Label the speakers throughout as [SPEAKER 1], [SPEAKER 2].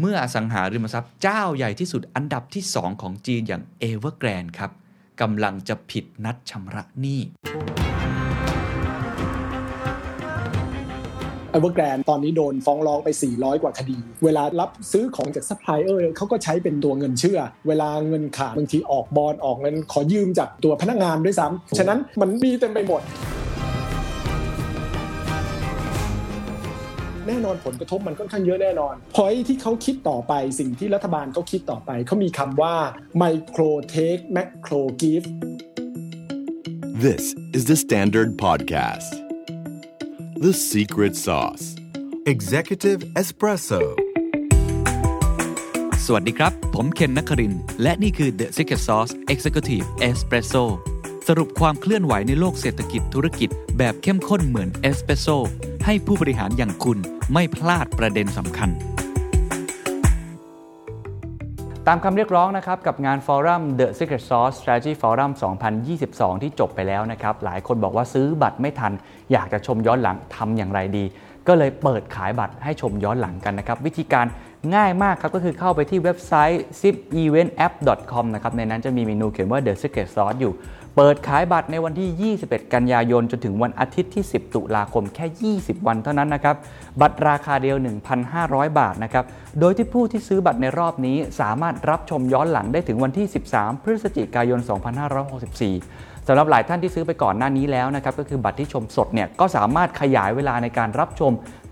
[SPEAKER 1] เมื่ออสังหาริมทรัพย์เจ้าใหญ่ที่สุดอันดับที่ 2 ของจีนอย่าง Evergrande ครับกำลังจะผิดนัดชำระหนี้
[SPEAKER 2] เอเวอร์แกรนตอนนี้โดนฟ้องร้องไป 400 กว่าคดี เวลารับซื้อของจากซัพพลายเออร์เขาก็ใช้เป็นตัวเงินเชื่อ เวลาเงินขาดบางทีออกบอลออกเงินขอยืมจากตัวพนักงานด้วยซ้ำฉะนั้นมันมีเต็มไปหมด แน่นอนผลกระทบมันค่อนข้างเยอะแน่นอนพอยที่เขาคิดต่อไปสิ่งที่รัฐบาลเขาคิดต่อไปเขามีคำว่า micro take macro give
[SPEAKER 3] This is the Standard Podcast. The Secret Sauce.
[SPEAKER 4] Executive Espresso
[SPEAKER 1] สวัสดีครับ ผมเคนนักครินทร์และนี่คือ The Secret Sauce Executive Espresso สรุปความเคลื่อนไหวในโลกเศรษฐกิจธุรกิจแบบเข้มข้นเหมือนเอสเปรสโซ ให้ผู้บริหารอย่างคุณไม่พลาดประเด็นสำคัญ ตามคำเรียกร้องนะครับกับงานฟอรัม The Secret Sauce Strategy Forum 2022 ที่จบไปแล้วนะครับ หลายคนบอกว่าซื้อบัตรไม่ทัน อยากจะชมย้อนหลังทำอย่างไรดี ก็เลยเปิดขายบัตรให้ชมย้อนหลังกันนะครับ วิธีการง่ายมากครับ ก็คือเข้าไปที่เว็บไซต์ zipeventapp.com นะครับ ในนั้นจะมีเมนูเขียนว่า The Secret Sauce อยู่ เปิดขายบัตรในวันที่ 21 กันยายน จนถึงวันอาทิตย์ที่ 10 ตุลาคมแค่ 20 วันเท่านั้นนะครับ บัตรราคาเดียว 1,500 บาทนะครับ โดยที่ผู้ที่ซื้อบัตรในรอบนี้สามารถรับชมย้อนหลังได้ถึงวันที่ 13 พฤศจิกายน 2564สำหรับหลายท่านที่ซื้อไปก่อนหน้านี้แล้วนะครับ ก็คือบัตรที่ชมสดเนี่ย ก็สามารถขยายเวลาในการรับชม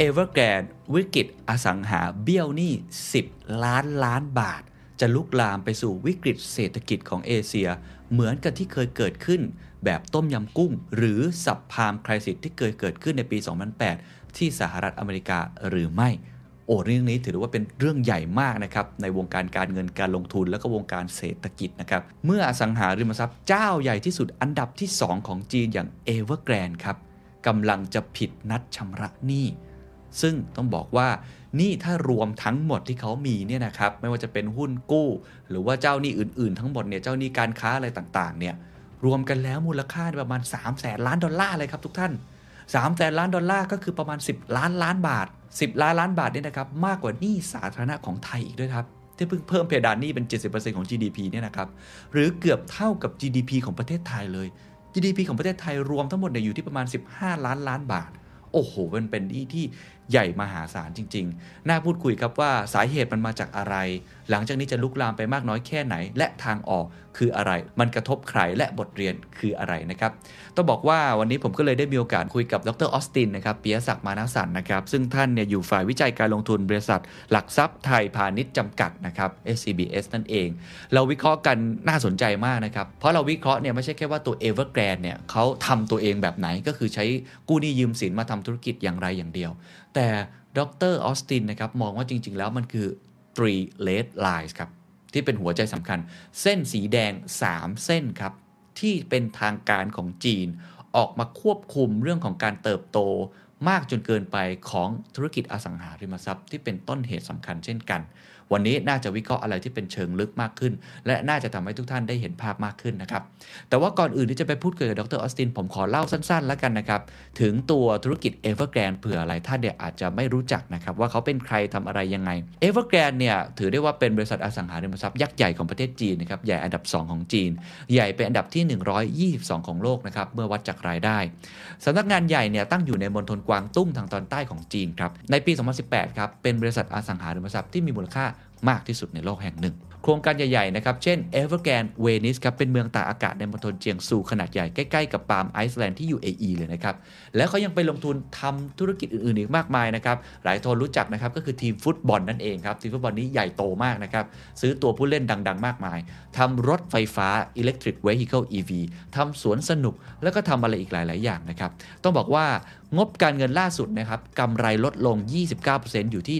[SPEAKER 1] เอเวอร์แกรนวิกฤตอสังหาเบี้ยวหนี้ 10 ล้านล้านบาท จะลุกลามไปสู่วิกฤตเศรษฐกิจของเอเชีย เหมือนกับที่เคยเกิดขึ้น แบบต้มยำกุ้ง หรือ Subprime Crisis ที่เคยเกิดขึ้นในปี 2008 ที่สหรัฐอเมริกาหรือไม่โอ้เรื่องนี้ถือว่าเป็นเรื่องใหญ่มากนะครับในวงการการเงินการลงทุนและก็วงการเศรษฐกิจนะครับเมื่ออสังหาริมทรัพย์เจ้าใหญ่ที่สุดอันดับที่ 2 ของจีนอย่างเอเวอร์แกรนครับกำลังจะผิดนัดชำระหนี้ ซึ่งต้องบอกว่านี่ถ้ารวมทั้งหมดที่เขามีเนี่ยนะครับไม่ว่าจะเป็นหุ้นกู้ หรือว่าเจ้าหนี้อื่นๆ ทั้งหมดเนี่ยเจ้าหนี้การค้าอะไรต่างๆเนี่ยรวมกันแล้วมูลค่าประมาณ 3 0 0แสนล้านดอลลาร์เลยครับทุกท่าน3 0 0แสนล้านดอลลาร์ก็คือประมาณ 10 ล้านล้านบาท 10 ล้านล้านบาทเนี่ยนะครับมากกว่าหนี้สาธารณะของไทยอีกด้วยครับที่เพิ่งเพิ่มเพดานหนี้เป็น 70%ของ GDP เนี่ยนะครับหรือเกือบเท่ากับ GDP ของประเทศไทยเลย GDP ของประเทศไทยรวมทั้งหมดเนี่ยอยู่ที่ประมาณ 15 ล้านล้านบาท โอ้โหมันเป็นที่ที่ ใหญ่มหาศาลจริง ๆ น่าพูดคุยครับว่าสาเหตุมันมาจากอะไร หลังจากนี้จะลุกลามไปมากน้อยแค่ไหน และทางออกคืออะไร มันกระทบใครและบทเรียนคืออะไรนะครับ ต้องบอกว่าวันนี้ผมก็เลยได้มีโอกาสคุยกับดรออสตินนะครับเปียศักดิ์มานาสันนะครับ ซึ่งท่านเนี่ยอยู่ฝ่ายวิจัยการลงทุนบริษัท หลักทรัพย์ไทยพาณิชย์จำกัดนะครับ SCBS นั่นเอง เราวิเคราะห์กันน่าสนใจมากนะครับ เพราะเราวิเคราะห์เนี่ยไม่ใช่แค่ว่าตัว Evergrande เนี่ยเขาทำตัวเองแบบไหนก็คือใช้กู้หนี้ยืมสินมาทำธุรกิจอย่างไรอย่างเดียวแต่ดรออสตินนะครับมองว่าจริง ๆ แล้วมันคือ three red lines ครับ ที่เป็นหัวใจสำคัญ เส้นสีแดง 3 เส้นครับ ที่เป็นทางการของจีน ออกมาควบคุมเรื่องของการเติบโตมากจนเกินไปของธุรกิจอสังหาริมทรัพย์ที่เป็นต้นเหตุสำคัญเช่นกัน วันนี้น่าจะวิเคราะห์อะไรที่เป็นเชิงลึกมากขึ้น และน่าจะทำให้ทุกท่านได้เห็นภาพมากขึ้นนะครับ แต่ว่าก่อนอื่นที่จะไปพูดคุยกับดรออสติน ผมขอเล่าสั้นๆ แล้วกันนะครับ ถึงตัวธุรกิจ e v e r g r a n d เผื่อหลายท่านเนี่ยอาจจะไม่รู้จักนะครับว่าเขาเป็นใครทำอะไรยังไง e v e r g r a n d เนี่ยถือได้ว่าเป็นบริษัทอสังหาริมทรัพย์ยักษ์ใหญ่ของประเทศจีนนะครับใหญ่อันดับ 2 ของจีน ใหญ่เป็นอันดับที่ 122 ของโลกนะครับเมื่อวัดจากรายได้สำนักงานใหญ่เนี่ยตั้งอยู่ในมณฑลกวางตุ้งทางตอนใต้ของจีนครับในปี 2018 ครับเป็นบริษัทอสังหาริมทรัพย์ที่มีมูลค่า มากที่สุดในโลกแห่งหนึ่ง โครงการใหญ่ๆนะครับ เช่น Evergrande Venice ครับ เป็นเมืองตากอากาศในมณฑลเจียงซูขนาดใหญ่ใกล้ๆกับปาล์มไอซ์แลนด์ที่ UAE เลยนะครับ แล้วเขายังไปลงทุนทำธุรกิจอื่นๆอีกมากมายนะครับ หลายคนรู้จักนะครับก็คือทีมฟุตบอลนั่นเองครับ ทีมฟุตบอลนี้ใหญ่โตมากนะครับ ซื้อตัวผู้เล่นดัง ๆ มากมายทำรถไฟฟ้า Electric Vehicle EV ทำสวนสนุกแล้วก็ทำอะไรอีกหลาย ๆ อย่างนะครับต้องบอกว่างบการเงินล่าสุดนะครับกำไรลดลง 29%อยู่ที่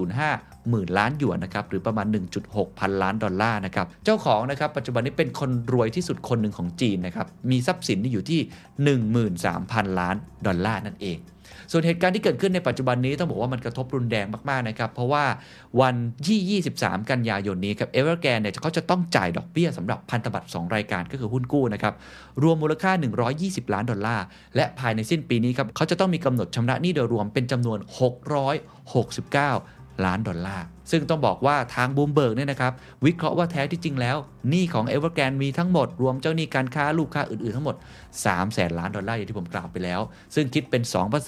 [SPEAKER 1] 1.05 หมื่นล้านหยวนนะครับหรือประมาณ 1.6 พันล้านดอลลาร์นะครับเจ้าของนะครับปัจจุบันนี้เป็นคนรวยที่สุดคนหนึ่งของจีนนะครับมีทรัพย์สินที่อยู่ที่ 13,000 ล้านดอลลาร์นั่นเอง ส่วนเหตุการณ์ที่เกิดขึ้นในปัจจุบันนี้ต้องบอกว่ามันกระทบรุนแรงมากๆนะครับ เพราะว่าวันที่ 23 กันยายนนี้ครับเอเวอร์แกนเนี่ยเขาจะต้องจ่ายดอกเบี้ยสำหรับพันธบัตร2รายการก็คือหุ้นกู้นะครับรวมมูลค่า 120 ล้านดอลลาร์และภายในสิ้นปีนี้ครับเขาจะต้องมีกำหนดชำระหนี้โดยรวมเป็นจำนวน 669 ล้านดอลลาร์ ซึ่งต้องบอกว่าทางบูมเบิร์กเนี่ยนะครับวิเคราะห์ว่าแท้ที่จริงแล้วหนี้ของเอเวอร์แกรนมีทั้งหมด รวมเจ้าหนี้การค้าลูกค้าอื่นๆทั้งหมด3แสนล้านดอลลาร์อย่างที่ผมกล่าวไปแล้ว ซึ่งคิดเป็น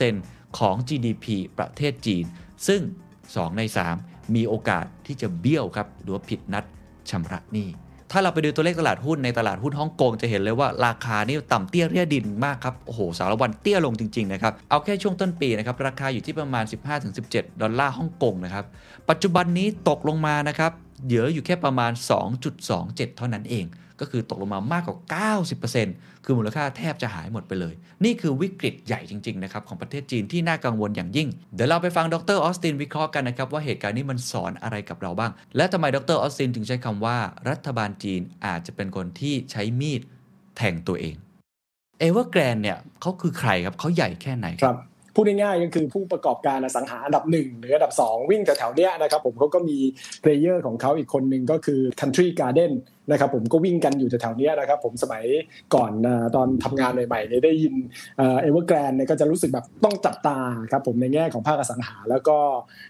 [SPEAKER 1] 2%ของ GDP ประเทศจีน ซึ่ง 2 ใน 3 มีโอกาสที่จะเบี้ยวครับหรือผิดนัดชำระหนี้ ถ้าเราไปดูตัวเลขตลาดหุ้นในตลาดหุ้นฮ่องกงจะเห็นเลยว่าราคานี่ต่ำเตี้ยเรียดินมากครับ โอ้โห สาละวันเตี้ยลงจริง ๆ นะครับ เอาแค่ช่วงต้นปีนะครับ ราคาอยู่ที่ประมาณ 15-17 ดอลลาร์ฮ่องกงนะครับ ปัจจุบันนี้ตกลงมานะครับ เหลืออยู่แค่ประมาณ 2.27 เท่านั้นเอง ก็คือตกลงมามากกว่า 90%คือมูลค่าแทบจะหายหมดไปเลย นี่คือวิกฤตใหญ่จริงๆนะครับของประเทศจีนที่น่ากังวลอย่างยิ่ง เดี๋ยวเราไปฟังดรออสตินวิเคราะห์กันนะครับว่าเหตุการณ์นี้มันสอนอะไรกับเราบ้าง และทำไมดรออสตินถึงใช้คำว่า รัฐบาลจีนอาจจะเป็นคนที่ใช้มีดแทงตัวเองเอเวอร์แกรนเนี่ยเขาคือใครครับเขาใหญ่แค่ไหน
[SPEAKER 2] ครับ พูดง่ายๆก็คือผู้ประกอบการอสังหาอันดับหนึ่งหรืออันดับ 2 วิ่งแถวๆเนี้ยนะครับผมเขาก็มี player ของเขาอีกคนหนึ่งก็คือ Country Garden นะครับผมก็วิ่งกันอยู่แถวๆนี้นะครับผมสมัยก่อนตอนทำงานใหม่ๆเนี่ยได้ยินเอเวอร์แกรนเนี่ยก็จะรู้สึกแบบต้องจับตาครับผมในแง่ของภาคอสังหา แล้วก็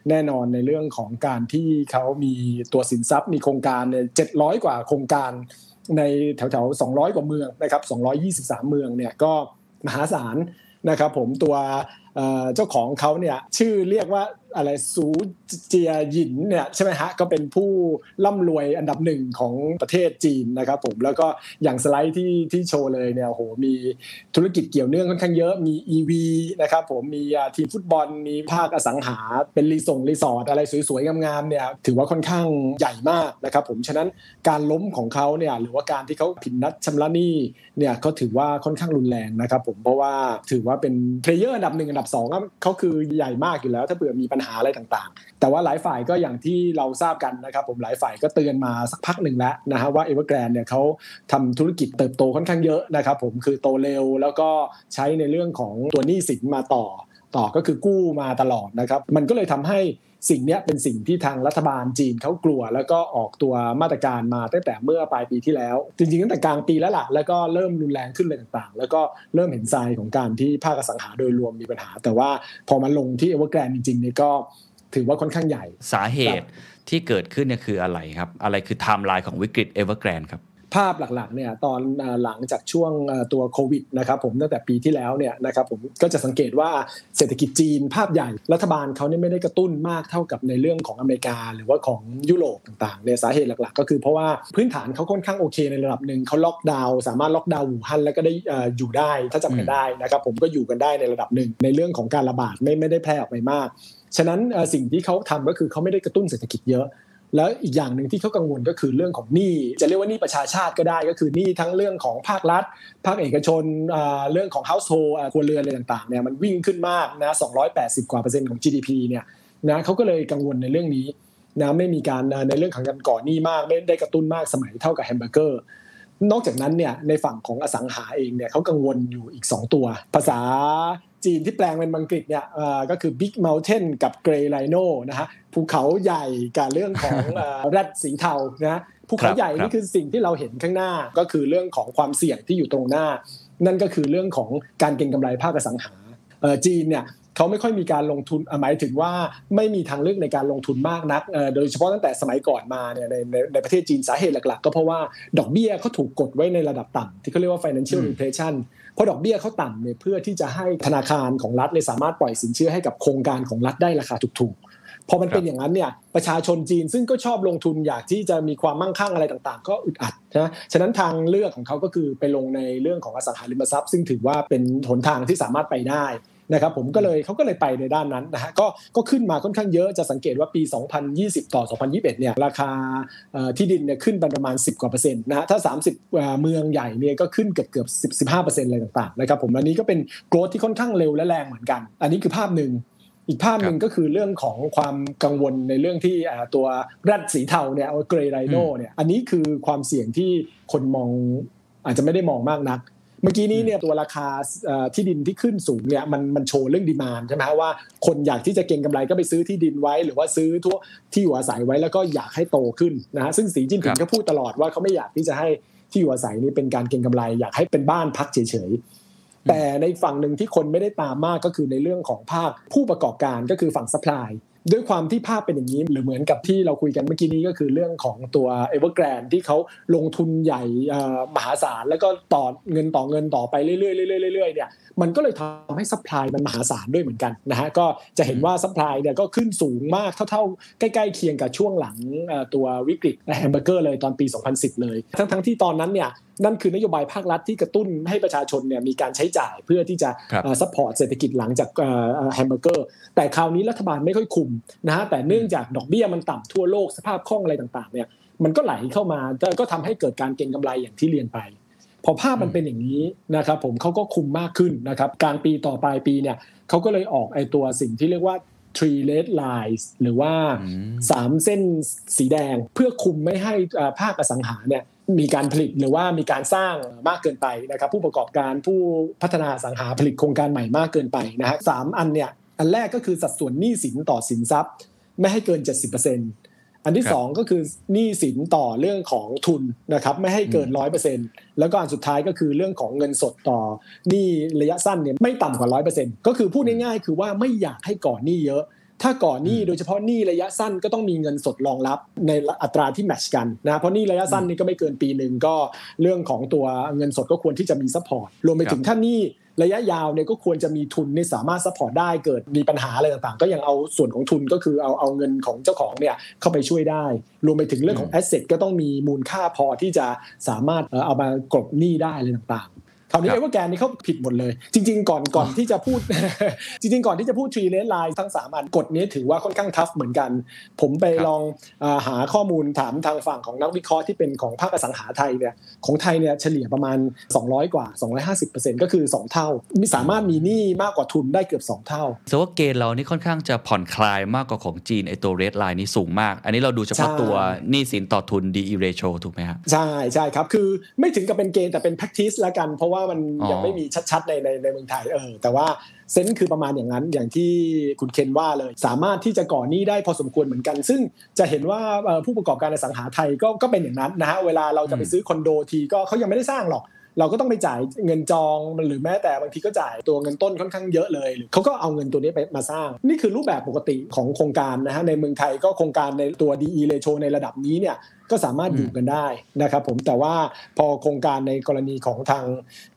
[SPEAKER 2] แน่นอนในเรื่องของการที่เขามีตัวสินทรัพย์มีโครงการเนี่ยเจ็ดร้อยกว่าโครงการในแถวๆ200 กว่าเมืองนะครับ223 เมืองเนี่ยก็มหาศาลนะครับผมตัว เจ้าของเขาเนี่ยชื่อเรียกว่า อะไรซูเจียหยินเนี่ยใช่ไหมฮะก็เป็นผู้ร่ำรวยอันดับหนึ่งของประเทศจีนนะครับผมแล้วก็อย่างสไลด์ที่ที่โชว์เลยเนี่ยโหมีธุรกิจเกี่ยวเนื่องค่อนข้างเยอะมี EV นะครับผมมีทีมฟุตบอลมีภาคอสังหา เป็นรีส่งรีสอร์ทอะไรสวยๆงามๆเนี่ยถือว่าค่อนข้างใหญ่มากนะครับผมฉะนั้นการล้มของเขาเนี่ยหรือว่าการที่เขาผิดนัดชำระหนี้เนี่ยก็ถือว่าค่อนข้างรุนแรงนะครับผมเพราะว่าถือว่าเป็น player อันดับหนึ่งอันดับสองเขาคือใหญ่มากอยู่แล้ว ถ้าเผื่อมีปัญหาหาอะไรต่างๆ แต่ว่าหลายฝ่ายก็อย่างที่เราทราบกันนะครับ ผมหลายฝ่ายก็เตือนมาสักพักหนึ่งแล้วนะฮะว่าเอเวอร์แกรนเนี่ยเขาทำธุรกิจเติบโตค่อนข้างเยอะนะครับผมคือโตเร็วแล้วก็ใช้ในเรื่องของตัวหนี้สินมาต่อต่อก็คือกู้มาตลอดนะครับ มันก็เลยทำให้ สิ่งนี้เป็นสิ่งที่ทางรัฐบาลจีนเขากลัว แล้วก็ออกตัวมาตรการมาตั้งแต่เมื่อปลายปีที่แล้ว จริงๆตั้งแต่กลางปีแล้วล่ะแล้วก็เริ่มรุนแรงขึ้นเลยต่างๆ แล้วก็เริ่มเห็นทรายของการที่ภาคอสังหาโดยรวมมีปัญหา แต่ว่าพอมาลงที่เอเวอร์แกรนด์จริงๆเนี่ยก็ถือว่าค่อนข้างใหญ่
[SPEAKER 1] สาเหตุที่เกิดขึ้นเนี่ยคืออะไรครับ อะไรคือไทม์ไลน์ของวิกฤตเอเวอร์แกรนด์ครับ
[SPEAKER 2] ภาพหลักๆเนี่ยตอนหลังจากช่วงตัวโควิดนะครับผมตั้งแต่ปีที่แล้วเนี่ยนะครับผมก็จะสังเกตว่าเศรษฐกิจจีนภาพใหญ่รัฐบาลเขาเนี่ยไม่ได้กระตุ้นมากเท่ากับในเรื่องของอเมริกา หรือว่าของยุโรปต่างๆเนี่ยสาเหตุหลักๆ ก็คือเพราะว่าพื้นฐานเขาค่อนข้างโอเคในระดับหนึ่งเขาล็อกดาวน์สามารถล็อกดาวน์หูฮันแล้วก็ได้อยู่ได้ถ้าจำกันได้นะครับผมก็อยู่กันได้ในระดับหนึ่งในเรื่องของการระบาดไม่ไม่ได้แพร่ออกไปมากฉะนั้นสิ่งที่เขาทำก็คือเขาไม่ได้กระตุ้นเศรษฐกิจเยอะ แล้วอีกอย่างหนึ่งที่เขากังวลก็คือเรื่องของหนี้จะเรียกว่าหนี้ประชาชาติก็ได้ ก็คือหนี้ทั้งเรื่องของภาครัฐ ภาคเอกชนเรื่องของ household ครัวเรือนอะไรต่างๆเนี่ยมันวิ่งขึ้นมากนะ280 กว่าเปอร์เซ็นต์ของ GDP เนี่ยนะเขาก็เลยกังวลในเรื่องนี้นะไม่มีการในเรื่องของการก่อหนี้มาก ไม่ได้กระตุ้นมากสมัยเท่ากับแฮมเบอร์เกอร์นอกจากนั้นเนี่ยในฝั่งของอสังหาเองเนี่ยเขากังวลอยู่อีก 2 ตัว ภาษา จีนที่แปลงเป็นอังกฤษเนี่ยก็คือ Big Mountain กับ Grey Rhino นะฮะภูเขาใหญ่กับเรื่องของแรดสีเทานะภูเขาใหญ่นี่คือสิ่งที่เราเห็นข้างหน้าก็คือเรื่องของความเสี่ยงที่อยู่ตรงหน้า นั่นก็คือเรื่องของการเก็งกำไรภาคอสังหาจีนเนี่ยเขาไม่ค่อยมีการลงทุนหมายถึงว่าไม่มีทางเลือกในการลงทุนมากนักโดยเฉพาะตั้งแต่สมัยก่อนมาเนี่ยในในในประเทศจีนสาเหตุหลัก ๆ ก็เพราะว่าดอกเบี้ยเขาถูกกดไว้ในระดับต่ำที่เขาเรียกว่า financial repression เพราะดอกเบี้ยเขาต่ำเนี่ยเพื่อที่จะให้ธนาคารของรัฐเลยสามารถปล่อยสินเชื่อให้กับโครงการของรัฐได้ราคาถูกๆ พอมันเป็นอย่างนั้นเนี่ยประชาชนจีนซึ่งก็ชอบลงทุนอยากที่จะมีความมั่งคั่งอะไรต่างๆ ก็อึดอัดนะฉะนั้นทางเลือกของเขาก็คือไปลงในเรื่องของอสังหาริมทรัพย์ ซึ่งถือว่าเป็นหนทางที่สามารถไปได้ นะครับผมก็เลยเขาก็เลยไปในด้านนั้นนะฮะก็ก็ขึ้นมาค่อนข้างเยอะจะสังเกตว่าปี 2020 ต่อ 2021 เนี่ยราคาที่ดินเนี่ยขึ้นประมาณ 10 กว่าเปอร์เซ็นต์นะฮะถ้า 30 เมืองใหญ่เนี่ยก็ขึ้นเกือบเกือบ10 15เปอร์เซ็นต์อะไรต่างๆนะครับผมอันนี้ก็เป็นโกรธที่ค่อนข้างเร็วและแรงเหมือนกัน อันนี้คือภาพหนึ่งอีกภาพหนึ่งก็คือเรื่องของความกังวลในเรื่องที่ตัวแรดสีเทาเนี่ยเกรย์ไรโนเนี่ยอันนี้คือความเสี่ยงที่คนมองอาจจะไม่ได้มองมากนัก เมื่อกี้นี้เนี่ยตัวราคาที่ดินที่ขึ้นสูงเนี่ยมันมันโชว์เรื่อง demand ใช่ไหมว่าคนอยากที่จะเก็งกำไรก็ไปซื้อที่ดินไว้ หรือว่าซื้อตัวที่อยู่อาศัยไว้แล้วก็อยากให้โตขึ้นนะฮะซึ่งสีจิ้นผิงก็พูดตลอดว่าเขาไม่อยากที่จะให้ที่อยู่อาศัยนี้เป็นการเก็งกำไร อยากให้เป็นบ้านพักเฉยแต่ในฝั่งหนึ่งที่คนไม่ได้ตามมากก็คือในเรื่องของภาคผู้ประกอบการก็คือฝั่ง supply ด้วยความที่ภาพเป็นอย่างนี้ หรือเหมือนกับที่เราคุยกันเมื่อกี้นี้ก็คือเรื่องของตัว Evergrande ที่เขาลงทุนใหญ่มหาศาลแล้วก็ต่อเงินต่อเงินต่อไปเรื่อยๆเรื่อยๆเรื่อยๆเนี่ยมันก็เลยทำให้ supply มันมหาศาลด้วยเหมือนกันนะฮะก็จะเห็นว่า supply เนี่ยก็ขึ้นสูงมากเท่าๆ ใกล้ๆเคียงกับช่วงหลังตัววิกฤตแฮมเบอร์เกอร์เลยตอนปี 2010 เลย ทั้งๆที่ตอนนั้นเนี่ยนั่นคือนโยบายภาครัฐที่กระตุ้นให้ประชาชนเนี่ยมีการใช้จ่ายเพื่อที่จะ support เศรษฐกิจหลังจากแฮมเบอร์เกอร์แต่คราวนี้รัฐบาลไม่ค่อยคุมนะฮะแต่เนื่องจากดอกเบี้ยมันต่ำทั่วโลกสภาพคล่องอะไรต่างๆ เนี่ย มันก็ไหลเข้ามาก็ทำให้เกิดการเก็งกำไรอย่างที่เรียนไป พอภาพมันเป็นอย่างนี้นะครับ ผมเขาก็คุมมากขึ้นนะครับกลางปีต่อปลายปีเนี่ยเขาก็เลยออกไอตัวสิ่งที่เรียกว่า three red lines หรือว่าสามเส้นสีแดงเพื่อคุมไม่ให้ภาคอสังหาเนี่ยมีการผลิตหรือว่ามีการสร้างมากเกินไปนะครับ ผู้ประกอบการผู้พัฒนาสังหาผลิตโครงการใหม่มากเกินไปนะฮะสามอันเนี่ย อันแรกก็คือสัดส่วนหนี้สินต่อสินทรัพย์ ไม่ให้เกิน 70%อันที่2ก็คือหนี้สินต่อเรื่องของทุนนะครับไม่ให้เกิน100%แล้วก็อันสุดท้ายก็คือเรื่องของเงินสดต่อหนี้ระยะสั้นเนี่ยไม่ต่ำกว่า100%ก็คือพูดง่ายๆคือว่าไม่อยากให้ก่อหนี้เยอะ ถ้าก่อหนี้โดยเฉพาะหนี้ระยะสั้นก็ต้องมีเงินสดรองรับในอัตราที่ match กันนะเพราะหนี้ระยะสั้นนี่ก็ไม่เกินปีหนึ่งก็เรื่องของตัวเงินสดก็ควรที่จะมี support รวมไปถึงถ้าหนี้ ระยะยาวเนี่ยก็ควรจะมีทุนนี่สามารถ support ได้เกิดมีปัญหาอะไรต่างๆ ก็ยังเอาส่วนของทุนก็คือเอาเอาเงินของเจ้าของเนี่ยเข้าไปช่วยได้ รวมไปถึงเรื่องของ asset ก็ต้องมีมูลค่าพอที่จะสามารถเอามากลบหนี้ได้อะไรต่างๆ คราวนี้เอเวอร์แกนนี่เขาผิดหมดเลย จริง ๆ ก่อนก่อนที่จะพูด จริง ๆ ก่อนที่จะพูด Three Red Lines ทั้งสามอันกฎนี้ถือว่าค่อนข้าง tough เหมือนกัน ผมไปลองหาข้อมูลถามทางฝั่งของนักวิเคราะห์ที่เป็นของภาคอสังหาไทยเนี่ยของไทยเนี่ยเฉลี่ยประมาณ 200 กว่า 250%ก็คือ 2 เท่ามีสามารถมีหนี้มากกว่าทุนได้เกือบ 2 เท่า
[SPEAKER 1] แสดงว่าเกณฑ์เรานี่ค่อนข้างจะผ่อนคลายมากกว่าของจีนไอตัวเรดไลน์นี่สูงมาก อันนี้เราดูเฉพาะตัวหนี้สินต่อทุน DE ratio ถูกไหมครับ
[SPEAKER 2] ใช่ใช่ครับคือไม่ถึงกับเป็นเกณฑ์แต่เป็น practice ละกันเพราะว่ามันยังไม่มีชัดๆในในในเมืองไทยเออแต่ว่าเซนส์คือประมาณอย่างนั้นอย่างที่คุณเคนว่าเลย สามารถที่จะก่อหนี้ได้พอสมควรเหมือนกัน ซึ่งจะเห็นว่าผู้ประกอบการอสังหาไทยก็ก็เป็นอย่างนั้นนะฮะเวลาเราจะไปซื้อคอนโดทีก็เขายังไม่ได้สร้างหรอกเราก็ต้องไปจ่ายเงินจองหรือแม้แต่บางทีก็จ่ายตัวเงินต้นค่อนข้างเยอะเลยเขาก็เอาเงินตัวนี้ไปมาสร้าง นี่คือรูปแบบปกติของโครงการนะฮะในเมืองไทยก็โครงการในตัว DE ratio ในระดับนี้เนี่ย ก็สามารถอยู่กันได้นะครับผมแต่ว่าพอโครงการในกรณีของทาง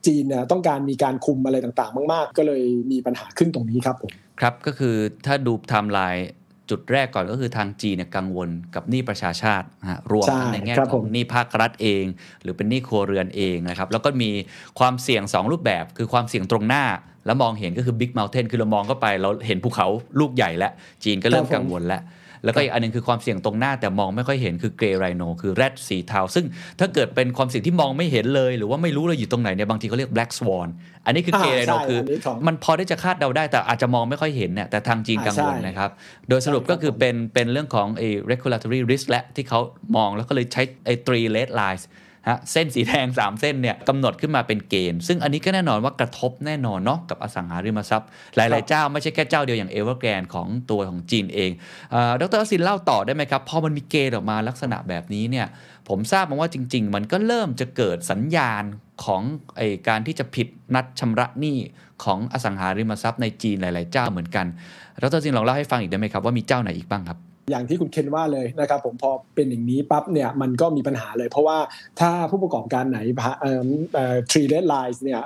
[SPEAKER 2] จีนเนี่ยต้องการมีการคุมอะไรต่างๆ มาก ๆ ก็เลยมีปัญหาขึ้นตรงนี้ครับผม
[SPEAKER 1] ครับก็คือถ้าดูไทม์ไลน์จุดแรกก่อนก็คือทางจีนเนี่ยกังวลกับหนี้ประชาชาติรวมทั้งในแง่ของหนี้ภาครัฐเอง หรือเป็นหนี้ครัวเรือนเองนะครับแล้วก็มีความเสี่ยง 2 รูปแบบ คือความเสี่ยงตรงหน้า แล้วมองเห็นก็คือ Big Mountain คือเรามองเข้าไป เราเห็นภูเขาลูกใหญ่แล้วจีนก็เริ่มกังวลแล้ว แล้วก็อีกอันนึงคือความเสี่ยงตรงหน้าแต่มองไม่ค่อยเห็นคือเกรย์ไรโนคือแรดสีเทาซึ่งถ้าเกิดเป็นความเสี่ยงที่มองไม่เห็นเลย หรือว่าไม่รู้เลยอยู่ตรงไหนเนี่ยบางทีเขาเรียกแบล็กสวอนอันนี้คือ grey rhino คือมันพอได้จะคาดเดาได้ แต่อาจจะมองไม่ค่อยเห็นเนี่ยแต่ทางจีนกังวลนะครับโดยสรุปก็คือเป็นเป็นเรื่องของไอ้ regulatory risk และที่เขามองแล้วก็เลยใช้ไอ้ three red lines ฮะเส้นสีแดง 3 เส้นเนี่ยกำหนดขึ้นมาเป็นเกณฑ์ ซึ่งอันนี้ก็แน่นอนว่ากระทบแน่นอนเนาะกับอสังหาริมทรัพย์ หลาย ๆ เจ้าไม่ใช่แค่เจ้าเดียวอย่างเอเวอร์แกรนของตัวของจีนเองดรสินเล่าต่อได้ไหมครับ พอมันมีเกณฑ์ออกมาลักษณะแบบนี้เนี่ยผมทราบมาว่าจริง ๆ มันก็เริ่มจะเกิดสัญญาณของไอการที่จะผิดนัดชำระหนี้ของอสังหาริมทรัพย์ในจีนหลาย ๆ เจ้าเหมือนกันดรสินลองเล่าให้ฟังอีกได้ไหมครับว่ามีเจ้าไหนอีกบ้างครับ
[SPEAKER 2] อย่างที่คุณเคนว่าเลยนะครับผมพอเป็นอย่างนี้ปั๊บเนี่ยมันก็มีปัญหาเลย เพราะว่าถ้าผู้ประกอบการไหนทรีเอ่อ three red lines เนี่ย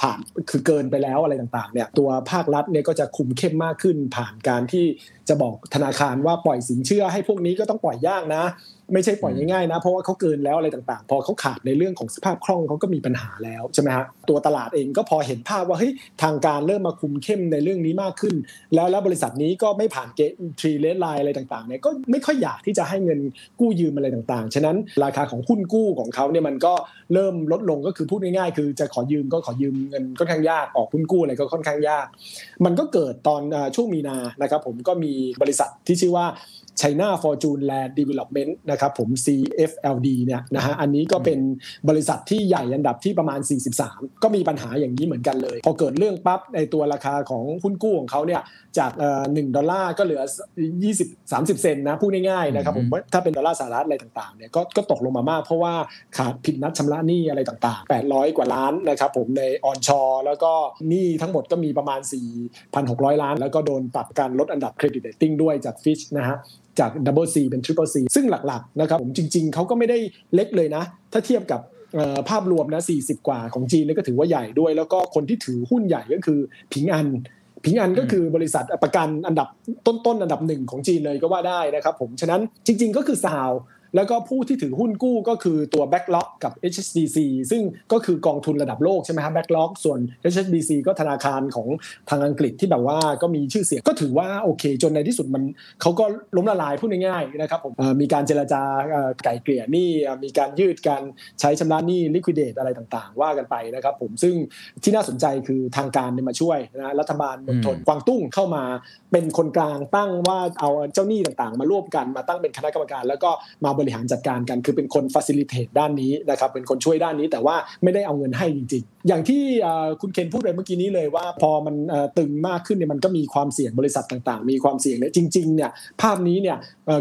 [SPEAKER 2] ผ่านคือเกินไปแล้วอะไรต่างๆเนี่ยตัวภาครัฐเนี่ยก็จะคุมเข้มมากขึ้นผ่านการที่ จะบอกธนาคารว่าปล่อยสินเชื่อให้พวกนี้ก็ต้องปล่อยยากนะ ไม่ใช่ปล่อยง่ายๆนะ เพราะว่าเขาเกินแล้วอะไรต่างๆ พอเขาขาดในเรื่องของสภาพคล่องเขาก็มีปัญหาแล้วใช่ไหมฮะตัวตลาดเองก็พอเห็นภาพว่าเฮ้ยทางการเริ่มมาคุมเข้มในเรื่องนี้มากขึ้น แล้วแล้วบริษัทนี้ก็ไม่ผ่านเกณฑ์ทรีเลสไลน์อะไรต่างๆเนี่ยก็ไม่ค่อยอยากที่จะให้เงินกู้ยืมอะไรต่างๆฉะนั้นราคาของหุ้นกู้ของเขาเนี่ยมันก็เริ่มลดลงก็คือพูดง่ายๆ คือจะขอยืมก็ขอยืมเงินค่อนข้างยากออกหุ้นกู้อะไรก็ค่อนข้างยาก มันก็เกิดตอนช่วงมีนานะครับผมก็มีบริษัทที่ชื่อว่า China Fortune Land Development นะครับผม CFLD เนี่ยนะฮะอันนี้ก็เป็นบริษัทที่ใหญ่อันดับที่ประมาณ 43 ก็มีปัญหาอย่างนี้เหมือนกันเลย พอเกิดเรื่องปั๊บในตัวราคาของหุ้นกู้ของเขาเนี่ย จากหนึ่งดอลลาร์ก็เหลือ 20 30 เซนนะพูดง่ายๆนะครับผมถ้าเป็นดอลลาร์สหรัฐอะไรต่างๆเนี่ยก็ก็ตกลงมามากเพราะว่าขาดผิดนัดชำระหนี้อะไรต่างๆ 800 กว่าล้านนะครับผมในออนชอแล้วก็หนี้ทั้งหมดก็มีประมาณ 4,600 ล้าน แล้วก็โดนปรับการลดอันดับเครดิตเรตติ้งด้วยจาก Fitch นะฮะจาก Double C เป็น Triple C ซึ่งหลักๆนะครับผมจริงๆ เขาก็ไม่ได้เล็กเลยนะ ถ้าเทียบกับภาพรวมนะ 40 กว่าของจีนนี่ก็ถือว่าใหญ่ด้วย แล้วก็คนที่ถือหุ้นใหญ่ก็คือผิงอัน ผิงอันก็คือบริษัทประกันอันดับต้นๆอันดับหนึ่งของจีนเลยก็ว่าได้นะครับผมฉะนั้นจริง ๆ ก็คือซาว แล้วก็ผู้ที่ถือหุ้นกู้ก็คือตัว BlackRock กับ HSBC ซึ่งก็คือกองทุนระดับโลกใช่ไหมครับ Backlog ส่วน HSBC ก็ธนาคารของทางอังกฤษที่แบบว่าก็มีชื่อเสียงก็ถือว่าโอเค จนในที่สุดมันเขาก็ล้มละลายพูดง่ายๆนะครับผมมีการเจรจาไก่เกลี่ยหนี้มีการยืดการใช้ชำระหนี้ liquidate อะไรต่างๆ ว่ากันไปนะครับผมซึ่งที่น่าสนใจคือทางการเนี่ยมาช่วยนะรัฐบาลมณฑลกวางตุ้งเข้ามาเป็นคนกลางตั้งว่าเอาเจ้าหนี้ต่างๆ มาร่วมกันมาตั้งเป็นคณะกรรมการแล้วก็มาบริหารจัดการกัน คือเป็นคนฟ a ซิลิเทตด้านนี้นะครับเป็นคนช่วยด้านนี้แต่ว่าไม่ได้เอาเงินให้จริง อย่างที่คุณเคนพูดไปเมื่อกี้นี้เลยว่าพอมันตึงมากขึ้นเนี่ยมันก็มีความเสี่ยงบริษัทต่างๆ มีความเสี่ยงเนี่ยจริงๆเนี่ยภาพนี้เนี่ย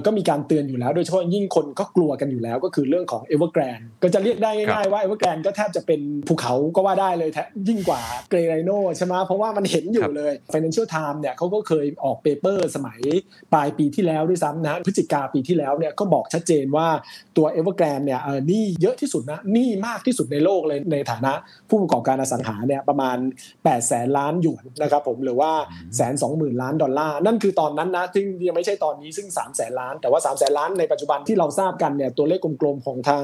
[SPEAKER 2] ก็มีการเตือนอยู่แล้ว โดยเฉพาะยิ่งคนก็กลัวกันอยู่แล้ว ก็คือเรื่องของ e v e r g r a n d ก็จะเรียกได้ง่ายๆว่า e v e r g r a n d ก็แทบจะเป็นภูเขาก็ว่าได้เลยแทยิ่งกว่า grey rhino ใช่ไหมเพราะว่ามันเห็นอยู่เลย Financial Times เนี่ยเขาก็เคยออก paper สมัยปลายปีที่แล้วด้วยซ้ำนะพฤศจิกาปีที่แล้วเนี่ยก็บอกชัดเจนว่าตัว e v e r g r a n d เนี่ยนี่เยอะที่สุดนะนี่มากที่สุดในโลกเลยในฐานะผู้ประกอบการอสังหาเนี่ยประมาณ8แสนล้านหยวนนะครับผมหรือว่าแสนสองหมื่นล้านดอลลาร์นั่นคือตอนนั้นนะซึ่งยังไม่ใช่ตอนนี้ซึ่ง3แสนล้าน แต่ว่า3แสนล้านในปัจจุบันที่เราทราบกันเนี่ยตัวเลขกลมๆของทาง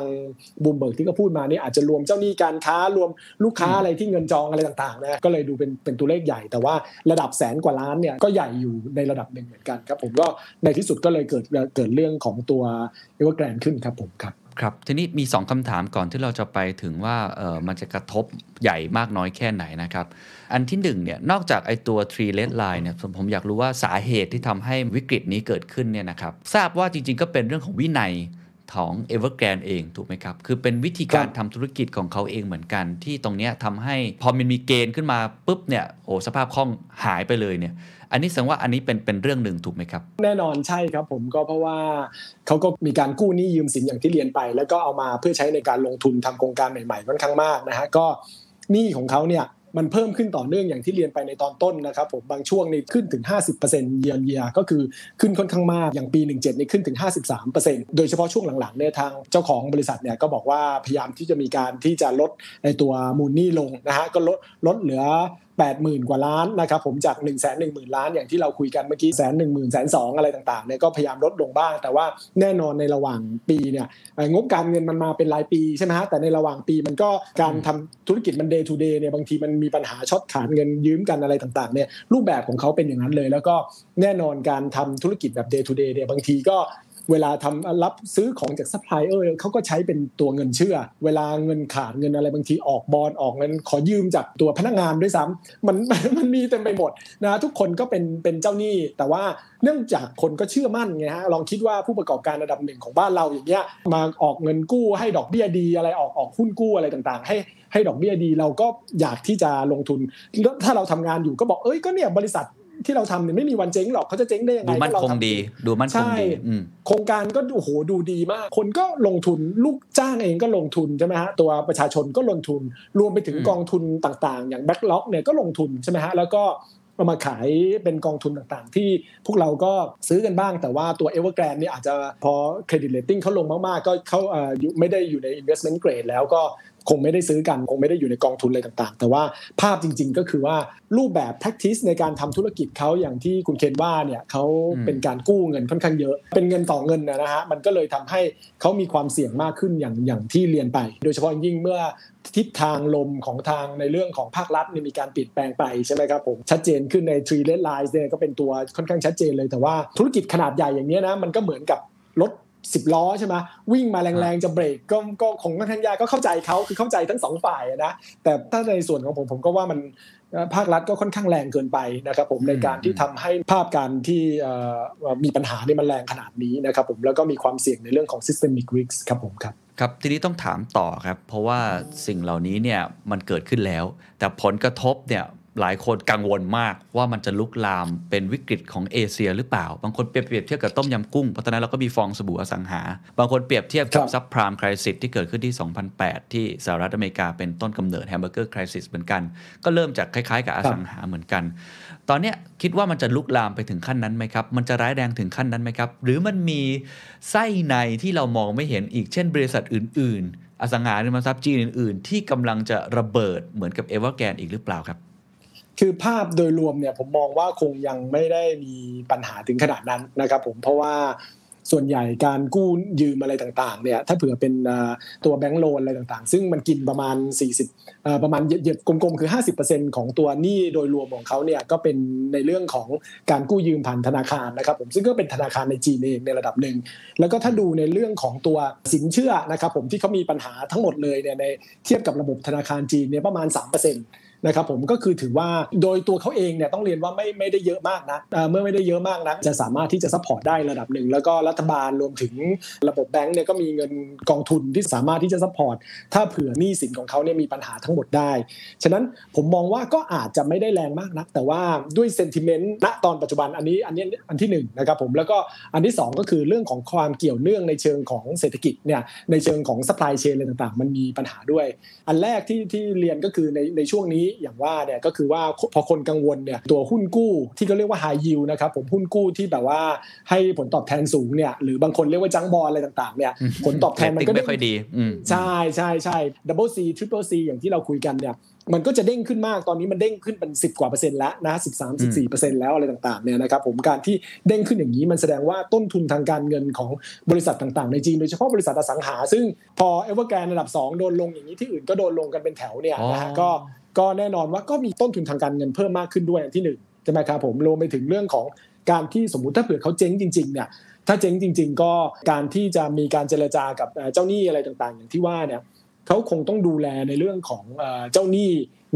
[SPEAKER 2] บูมเบิร์กที่เขาพูดมานี่อาจจะรวมเจ้าหนี้การค้ารวมลูกค้าอะไรที่เงินจองอะไรต่างๆนะก็เลยดูเป็นเป็นตัวเลขใหญ่ แต่ว่าระดับแสนกว่าล้านเนี่ยก็ใหญ่อยู่ในระดับหนึ่งเหมือนกันครับผมก็ในที่สุดก็เลยเกิดเกิดเรื่องของตัวเอเวอร์แกรนขึ้นครับผมครับ
[SPEAKER 1] ครับทีนี้มี 2คำถามก่อนที่เราจะไปถึงว่าเออมันจะกระทบใหญ่มากน้อยแค่ไหนนะครับ อันที่1เนี่ยนอกจากไอตัว tree red line เนี่ยผมอยากรู้ว่าสาเหตุที่ทำให้วิกฤตนี้เกิดขึ้นเนี่ยนะครับทราบว่าจริงๆก็เป็นเรื่องของวินัยของ Evergrande เองถูกไหมครับ คือเป็นวิธีการทำธุรกิจของเขาเองเหมือนกัน ที่ตรงนี้ทำให้พอมันมีเกณฑ์ขึ้นมาปุ๊บเนี่ยโอ้สภาพคล่องหายไปเลยเนี่ย อันนี้แสดงว่าอันนี้เป็นเป็นเรื่องหนึ่งถูกไหมครับ
[SPEAKER 2] แน่นอนใช่ครับผมก็เพราะว่าเขาก็มีการกู้หนี้ยืมสินอย่างที่เรียนไป แล้วก็เอามาเพื่อใช้ในการลงทุนทำโครงการใหม่ๆค่อนข้างมากนะฮะก็หนี้ของเขาเนี่ยมันเพิ่มขึ้นต่อเนื่องอย่างที่เรียนไปในตอนต้นนะครับผมบางช่วงนี้ขึ้นถึง 50%เยียร์เยียก็คือขึ้นค่อนข้างมากอย่างปี 17นี่ขึ้นถึง 53%โดยเฉพาะช่วงหลังๆเนี่ยทางเจ้าของบริษัทเนี่ยก็บอกว่าพยายามที่จะมีการที่จะลดในตัวมูลหนี้ลงนะฮะก็ลดลดเหลือ 80,000 กว่าล้านนะครับผมจาก 1 1 0 0 0 0 ล้านอย่างที่เราคุยกันเมื่อกี้แสนหนึ่งหมื่นแสนสองอะไรต่างๆเนี่ยก็พยายามลดลงบ้าง แต่ว่าแน่นอนในระหว่างปีเนี่ยงบการเงินมันมาเป็นรายปีใช่ไหมฮะแต่ในระหว่างปีมันก็การทำธุรกิจมัน day to day เนี่ยบางทีมันมีปัญหาช็อตขาดเงินยืมกันอะไรต่างๆเนี่ยรูปแบบของเขาเป็นอย่างนั้นเลย แล้วก็แน่นอนการทำธุรกิจแบบ day to day เนี่ยบางทีก็ เวลาทำรับซื้อของจากซัพพลายเออร์เขาก็ใช้เป็นตัวเงินเชื่อ เวลาเงินขาดเงินอะไรบางทีออกบอลออกเงินขอยืมจากตัวพนักงานด้วยซ้ำมันมันมีเต็มไปหมดนะทุกคนก็เป็นเป็นเจ้าหนี้ แต่ว่าเนื่องจากคนก็เชื่อมั่นไงฮะลองคิดว่าผู้ประกอบการระดับหนึ่งของบ้านเราอย่างเงี้ยมาออกเงินกู้ให้ดอกเบี้ยดีอะไรออกออกหุ้นกู้อะไรต่างๆ ให้ให้ดอกเบี้ยดีเราก็อยากที่จะลงทุนถ้าเราทำงานอยู่ก็บอกเอ้ยก็เนี่ยบริษัท ที่เราทำเนี่ยไม่มีวันเจ๊งหรอกเขาจะเจ๊งได้ยังไง
[SPEAKER 1] ดูมั่นคงดี ดูมั่นคงดี
[SPEAKER 2] โครงการก็โอ้โหดูดีมาก คนก็ลงทุนลูกจ้างเองก็ลงทุนใช่ไหมฮะตัวประชาชนก็ลงทุน รวมไปถึงกองทุนต่างๆ อย่าง BlackRock เนี่ยก็ลงทุนใช่ไหมฮะแล้วก็เอามาขายเป็นกองทุนต่างๆ ที่พวกเราก็ซื้อกันบ้าง แต่ว่าตัว Evergrande เนี่ยอาจจะพอเครดิตเรตติ้งเขาลงมากๆ ก็เขาเอ่ออยู่ไม่ได้อยู่ใน investment grade แล้วก็คงไม่ได้ซื้อกันคงไม่ได้อยู่ในกองทุนอะไรต่างๆ แต่ว่าภาพจริง ๆ ก็คือว่ารูปแบบ practice ในการทำธุรกิจเขาอย่างที่คุณเคนว่าเนี่ยเขาเป็นการกู้เงินค่อนข้างเยอะ เป็นเงินต่อเงินนะฮะมันก็เลยทำให้เขามีความเสี่ยงมากขึ้นอย่างอย่างที่เรียนไป โดยเฉพาะยิ่งเมื่อทิศทางลมของทางในเรื่องของภาครัฐเนี่ยมีการเปลี่ยนแปลงไปใช่ไหมครับผมชัดเจนขึ้นใน three red lines เนี่ยก็เป็นตัวค่อนข้างชัดเจนเลยแต่ว่าธุรกิจขนาดใหญ่อย่างนี้ยนะมันก็เหมือนกับรถ สิบล้อใช่ไหมวิ่งมาแรงๆจะเบรกก็ก็คงค่อนข้างยากก็เข้าใจเขาคือเข้าใจทั้งสองฝ่ายอะนะแต่ถ้าในส่วนของผมผมก็ว่ามันเอ่อภาครัฐก็ค่อนข้างแรงเกินไปนะครับผมในการที่ทำให้ภาพการที่เอ่อมีปัญหาเนี่ยมันแรงขนาดนี้นะครับผมแล้วก็มีความเสี่ยงในเรื่องของ systemic risk ครับผมครับ
[SPEAKER 1] ครับทีนี้ต้องถามต่อครับ เพราะว่าสิ่งเหล่านี้เนี่ยมันเกิดขึ้นแล้ว แต่ผลกระทบเนี่ย หลายคนกังวลมากว่ามันจะลุกลามเป็นวิกฤตของเอเชียหรือเปล่า บางคนเปรียบเทียบเทียบกับต้มยำกุ้ง เพราะตอนนั้นเราก็มีฟองสบู่อสังหา บางคนเปรียบเทียบกับซับพรามคริสิสที่เกิดขึ้นที่ 2008 ที่สหรัฐอเมริกาเป็นต้นกำเนิด hamburger crisis เหมือนกัน ก็เริ่มจากคล้ายๆ กับอสังหาเหมือนกัน ตอนนี้คิดว่ามันจะลุกลามไปถึงขั้นนั้นไหมครับ มันจะร้ายแรงถึงขั้นนั้นไหมครับ หรือมันมีไส้ในที่เรามองไม่เห็นอีก เช่น บริษัทอื่น ๆ อสังหาริมทรัพย์จีนอื่น ๆ ที่กำลังจะระเบิดเหมือนกับเอเวอร์แกนอีกหรือเปล่าครับ
[SPEAKER 2] คือภาพโดยรวมเนี่ยผมมองว่าคงยังไม่ได้มีปัญหาถึงขนาดนั้นนะครับผมเพราะว่าส่วนใหญ่การกู้ยืมอะไรต่างๆเนี่ยถ้าเผื่อเป็นตัวแบงก์โลนอะไรต่างๆ ซึ่งมันกินประมาณ 40 ประมาณเหยียบกลมๆ คือ 50%ของตัวหนี้โดยรวมของเขาเนี่ยก็เป็นในเรื่องของการกู้ยืมผ่านธนาคารนะครับผมซึ่งก็เป็นธนาคารในจีนเองในระดับหนึ่ง แล้วก็ถ้าดูในเรื่องของตัวสินเชื่อนะครับผมที่เขามีปัญหาทั้งหมดเลยเนี่ยในเทียบกับระบบธนาคารจีนเนี่ยประมาณ 3% นะครับผมก็คือถือว่าโดยตัวเขาเองเนี่ยต้องเรียนว่าไม่ไม่ได้เยอะมากนะเมื่อไม่ได้เยอะมากนะจะสามารถที่จะ support ได้ระดับหนึ่งแล้วก็รัฐบาลรวมถึงระบบแบงก์เนี่ยก็มีเงินกองทุนที่สามารถที่จะ support ถ้าเผื่อหนี้สินของเขาเนี่ยมีปัญหาทั้งหมดได้ ฉะนั้นผมมองว่าก็อาจจะไม่ได้แรงมากนัก แต่ว่าด้วย sentiment ณตอนปัจจุบันอันนี้อันนี้อันที่หนึ่งนะครับผมแล้วก็อันที่สองก็คือเรื่องของความเกี่ยวเนื่องในเชิงของเศรษฐกิจเนี่ยในเชิงของ supply chain อะไรต่างๆ มันมีปัญหาด้วย อันแรกที่ที่เรียนก็คือในในช่วงนี้อย่างว่าเนี่ยก็คือว่าพอคนกังวลเนี่ยตัวหุ้นกู้ที่เขาเรียกว่า high yield นะครับผมหุ้นกู้ที่แบบว่าให้ผลตอบแทนสูงเนี่ยหรือบางคนเรียกว่า junk bond อะไรต่างๆเนี่ยผลตอบแทนมันก็
[SPEAKER 1] เรตติ้งไม่ค่อยดีอืม
[SPEAKER 2] ใช่ใช่ใช่ double C triple C อย่างที่เราคุยกันเนี่ยมันก็จะเด้งขึ้นมาก ตอนนี้มันเด้งขึ้นเป็น 10 กว่าเปอร์เซ็นต์แล้วนะสิบสามสิบสี่เปอร์เซ็นต์แล้วอะไรต่างๆเนี่ยนะครับผมการที่เด้งขึ้นอย่างนี้มันแสดงว่าต้นทุนทางการเงินของบริษัทต่างๆ ในจีนโดยเฉพาะบริษัทอสังหา ซึ่งพอเอเวอร์แกรนระดับ 2 โดนลงอย่างนี้ที่อื่นก็โดนลงกันเป็นแถวเนี่ยนะฮะ
[SPEAKER 1] อ๋อ
[SPEAKER 2] ก็ ก็แน่นอนว่าก็มีต้นทุนทางการเงินเพิ่มมากขึ้นด้วยอันที่หนึ่งใช่ไหมครับผมรวมไปถึงเรื่องของการที่สมมติถ้าเผื่อเขาเจ๊งจริงๆเนี่ยถ้าเจ๊งจริง ๆ ก็การที่จะมีการเจรจากับเจ้าหนี้อะไรต่างๆ อย่างที่ว่าเนี่ยเขาคงต้องดูแลในเรื่องของเจ้าหนี้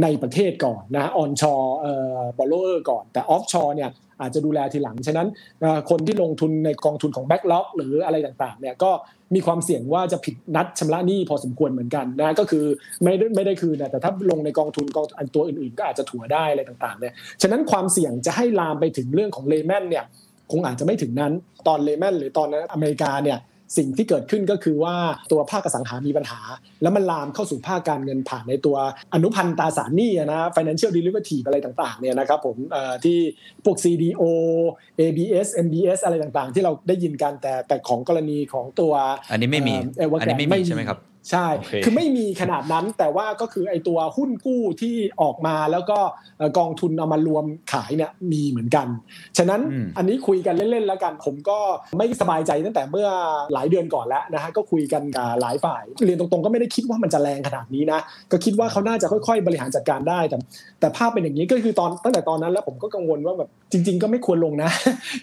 [SPEAKER 2] ในประเทศก่อนนะ onshore borrower ก่อน แต่ offshore เนี่ย อาจจะดูแลทีหลัง ฉะนั้นคนที่ลงทุนในกองทุนของ BlackRock หรืออะไรต่างๆเนี่ยก็มีความเสี่ยงว่าจะผิดนัดชำระหนี้พอสมควรเหมือนกันนะก็คือไม่ได้ไม่ได้คืนนะแต่ถ้าลงในกองทุนกองอันตัวอื่นๆ ก็อาจจะถัวได้อะไรต่างๆเนี่ยฉะนั้นความเสี่ยงจะให้ลามไปถึงเรื่องของเลแมนเนี่ยคงอาจจะไม่ถึงนั้นตอนเลแมนหรือตอนนั้นอเมริกาเนี่ย สิ่งที่เกิดขึ้นก็คือว่าตัวภาคอสังหามีปัญหา แล้วมันลามเข้าสู่ภาคการเงินผ่านในตัวอนุพันธ์ตราสารหนี้อะนะ financial derivative อะไรต่างๆเนี่ยนะครับผมเอ่อที่พวก CDO ABS MBS อะไรต่างๆ ที่เราได้ยินกันแต่แต่ของกรณีของตัว
[SPEAKER 1] อันนี้ไม่มี
[SPEAKER 2] เอ่อ Evergrande
[SPEAKER 1] อันนี้ไม่มีใช่ไหมครับ
[SPEAKER 2] ใช่
[SPEAKER 1] โอเค
[SPEAKER 2] คือไม่มีขนาดนั้นแต่ว่าก็คือไอตัวหุ้นกู้ที่ออกมาแล้วก็เอ่อกองทุนเอามารวมขายเนี่ยมีเหมือนกัน ฉะนั้น
[SPEAKER 1] อืม
[SPEAKER 2] อันนี้คุยกันเล่นๆแล้วกัน ผมก็ไม่สบายใจตั้งแต่เมื่อหลายเดือนก่อนแล้วนะฮะก็คุยกันกับหลายฝ่าย เรียนตรงๆก็ไม่ได้คิดว่ามันจะแรงขนาดนี้นะ ก็คิดว่าเขาน่าจะค่อยๆ บริหารจัดการได้ แต่แต่ภาพเป็นอย่างนี้ก็คือตอนตั้งแต่ตอนนั้นแล้วผมก็กังวลว่าแบบจริง ๆ ก็ไม่ควรลงนะ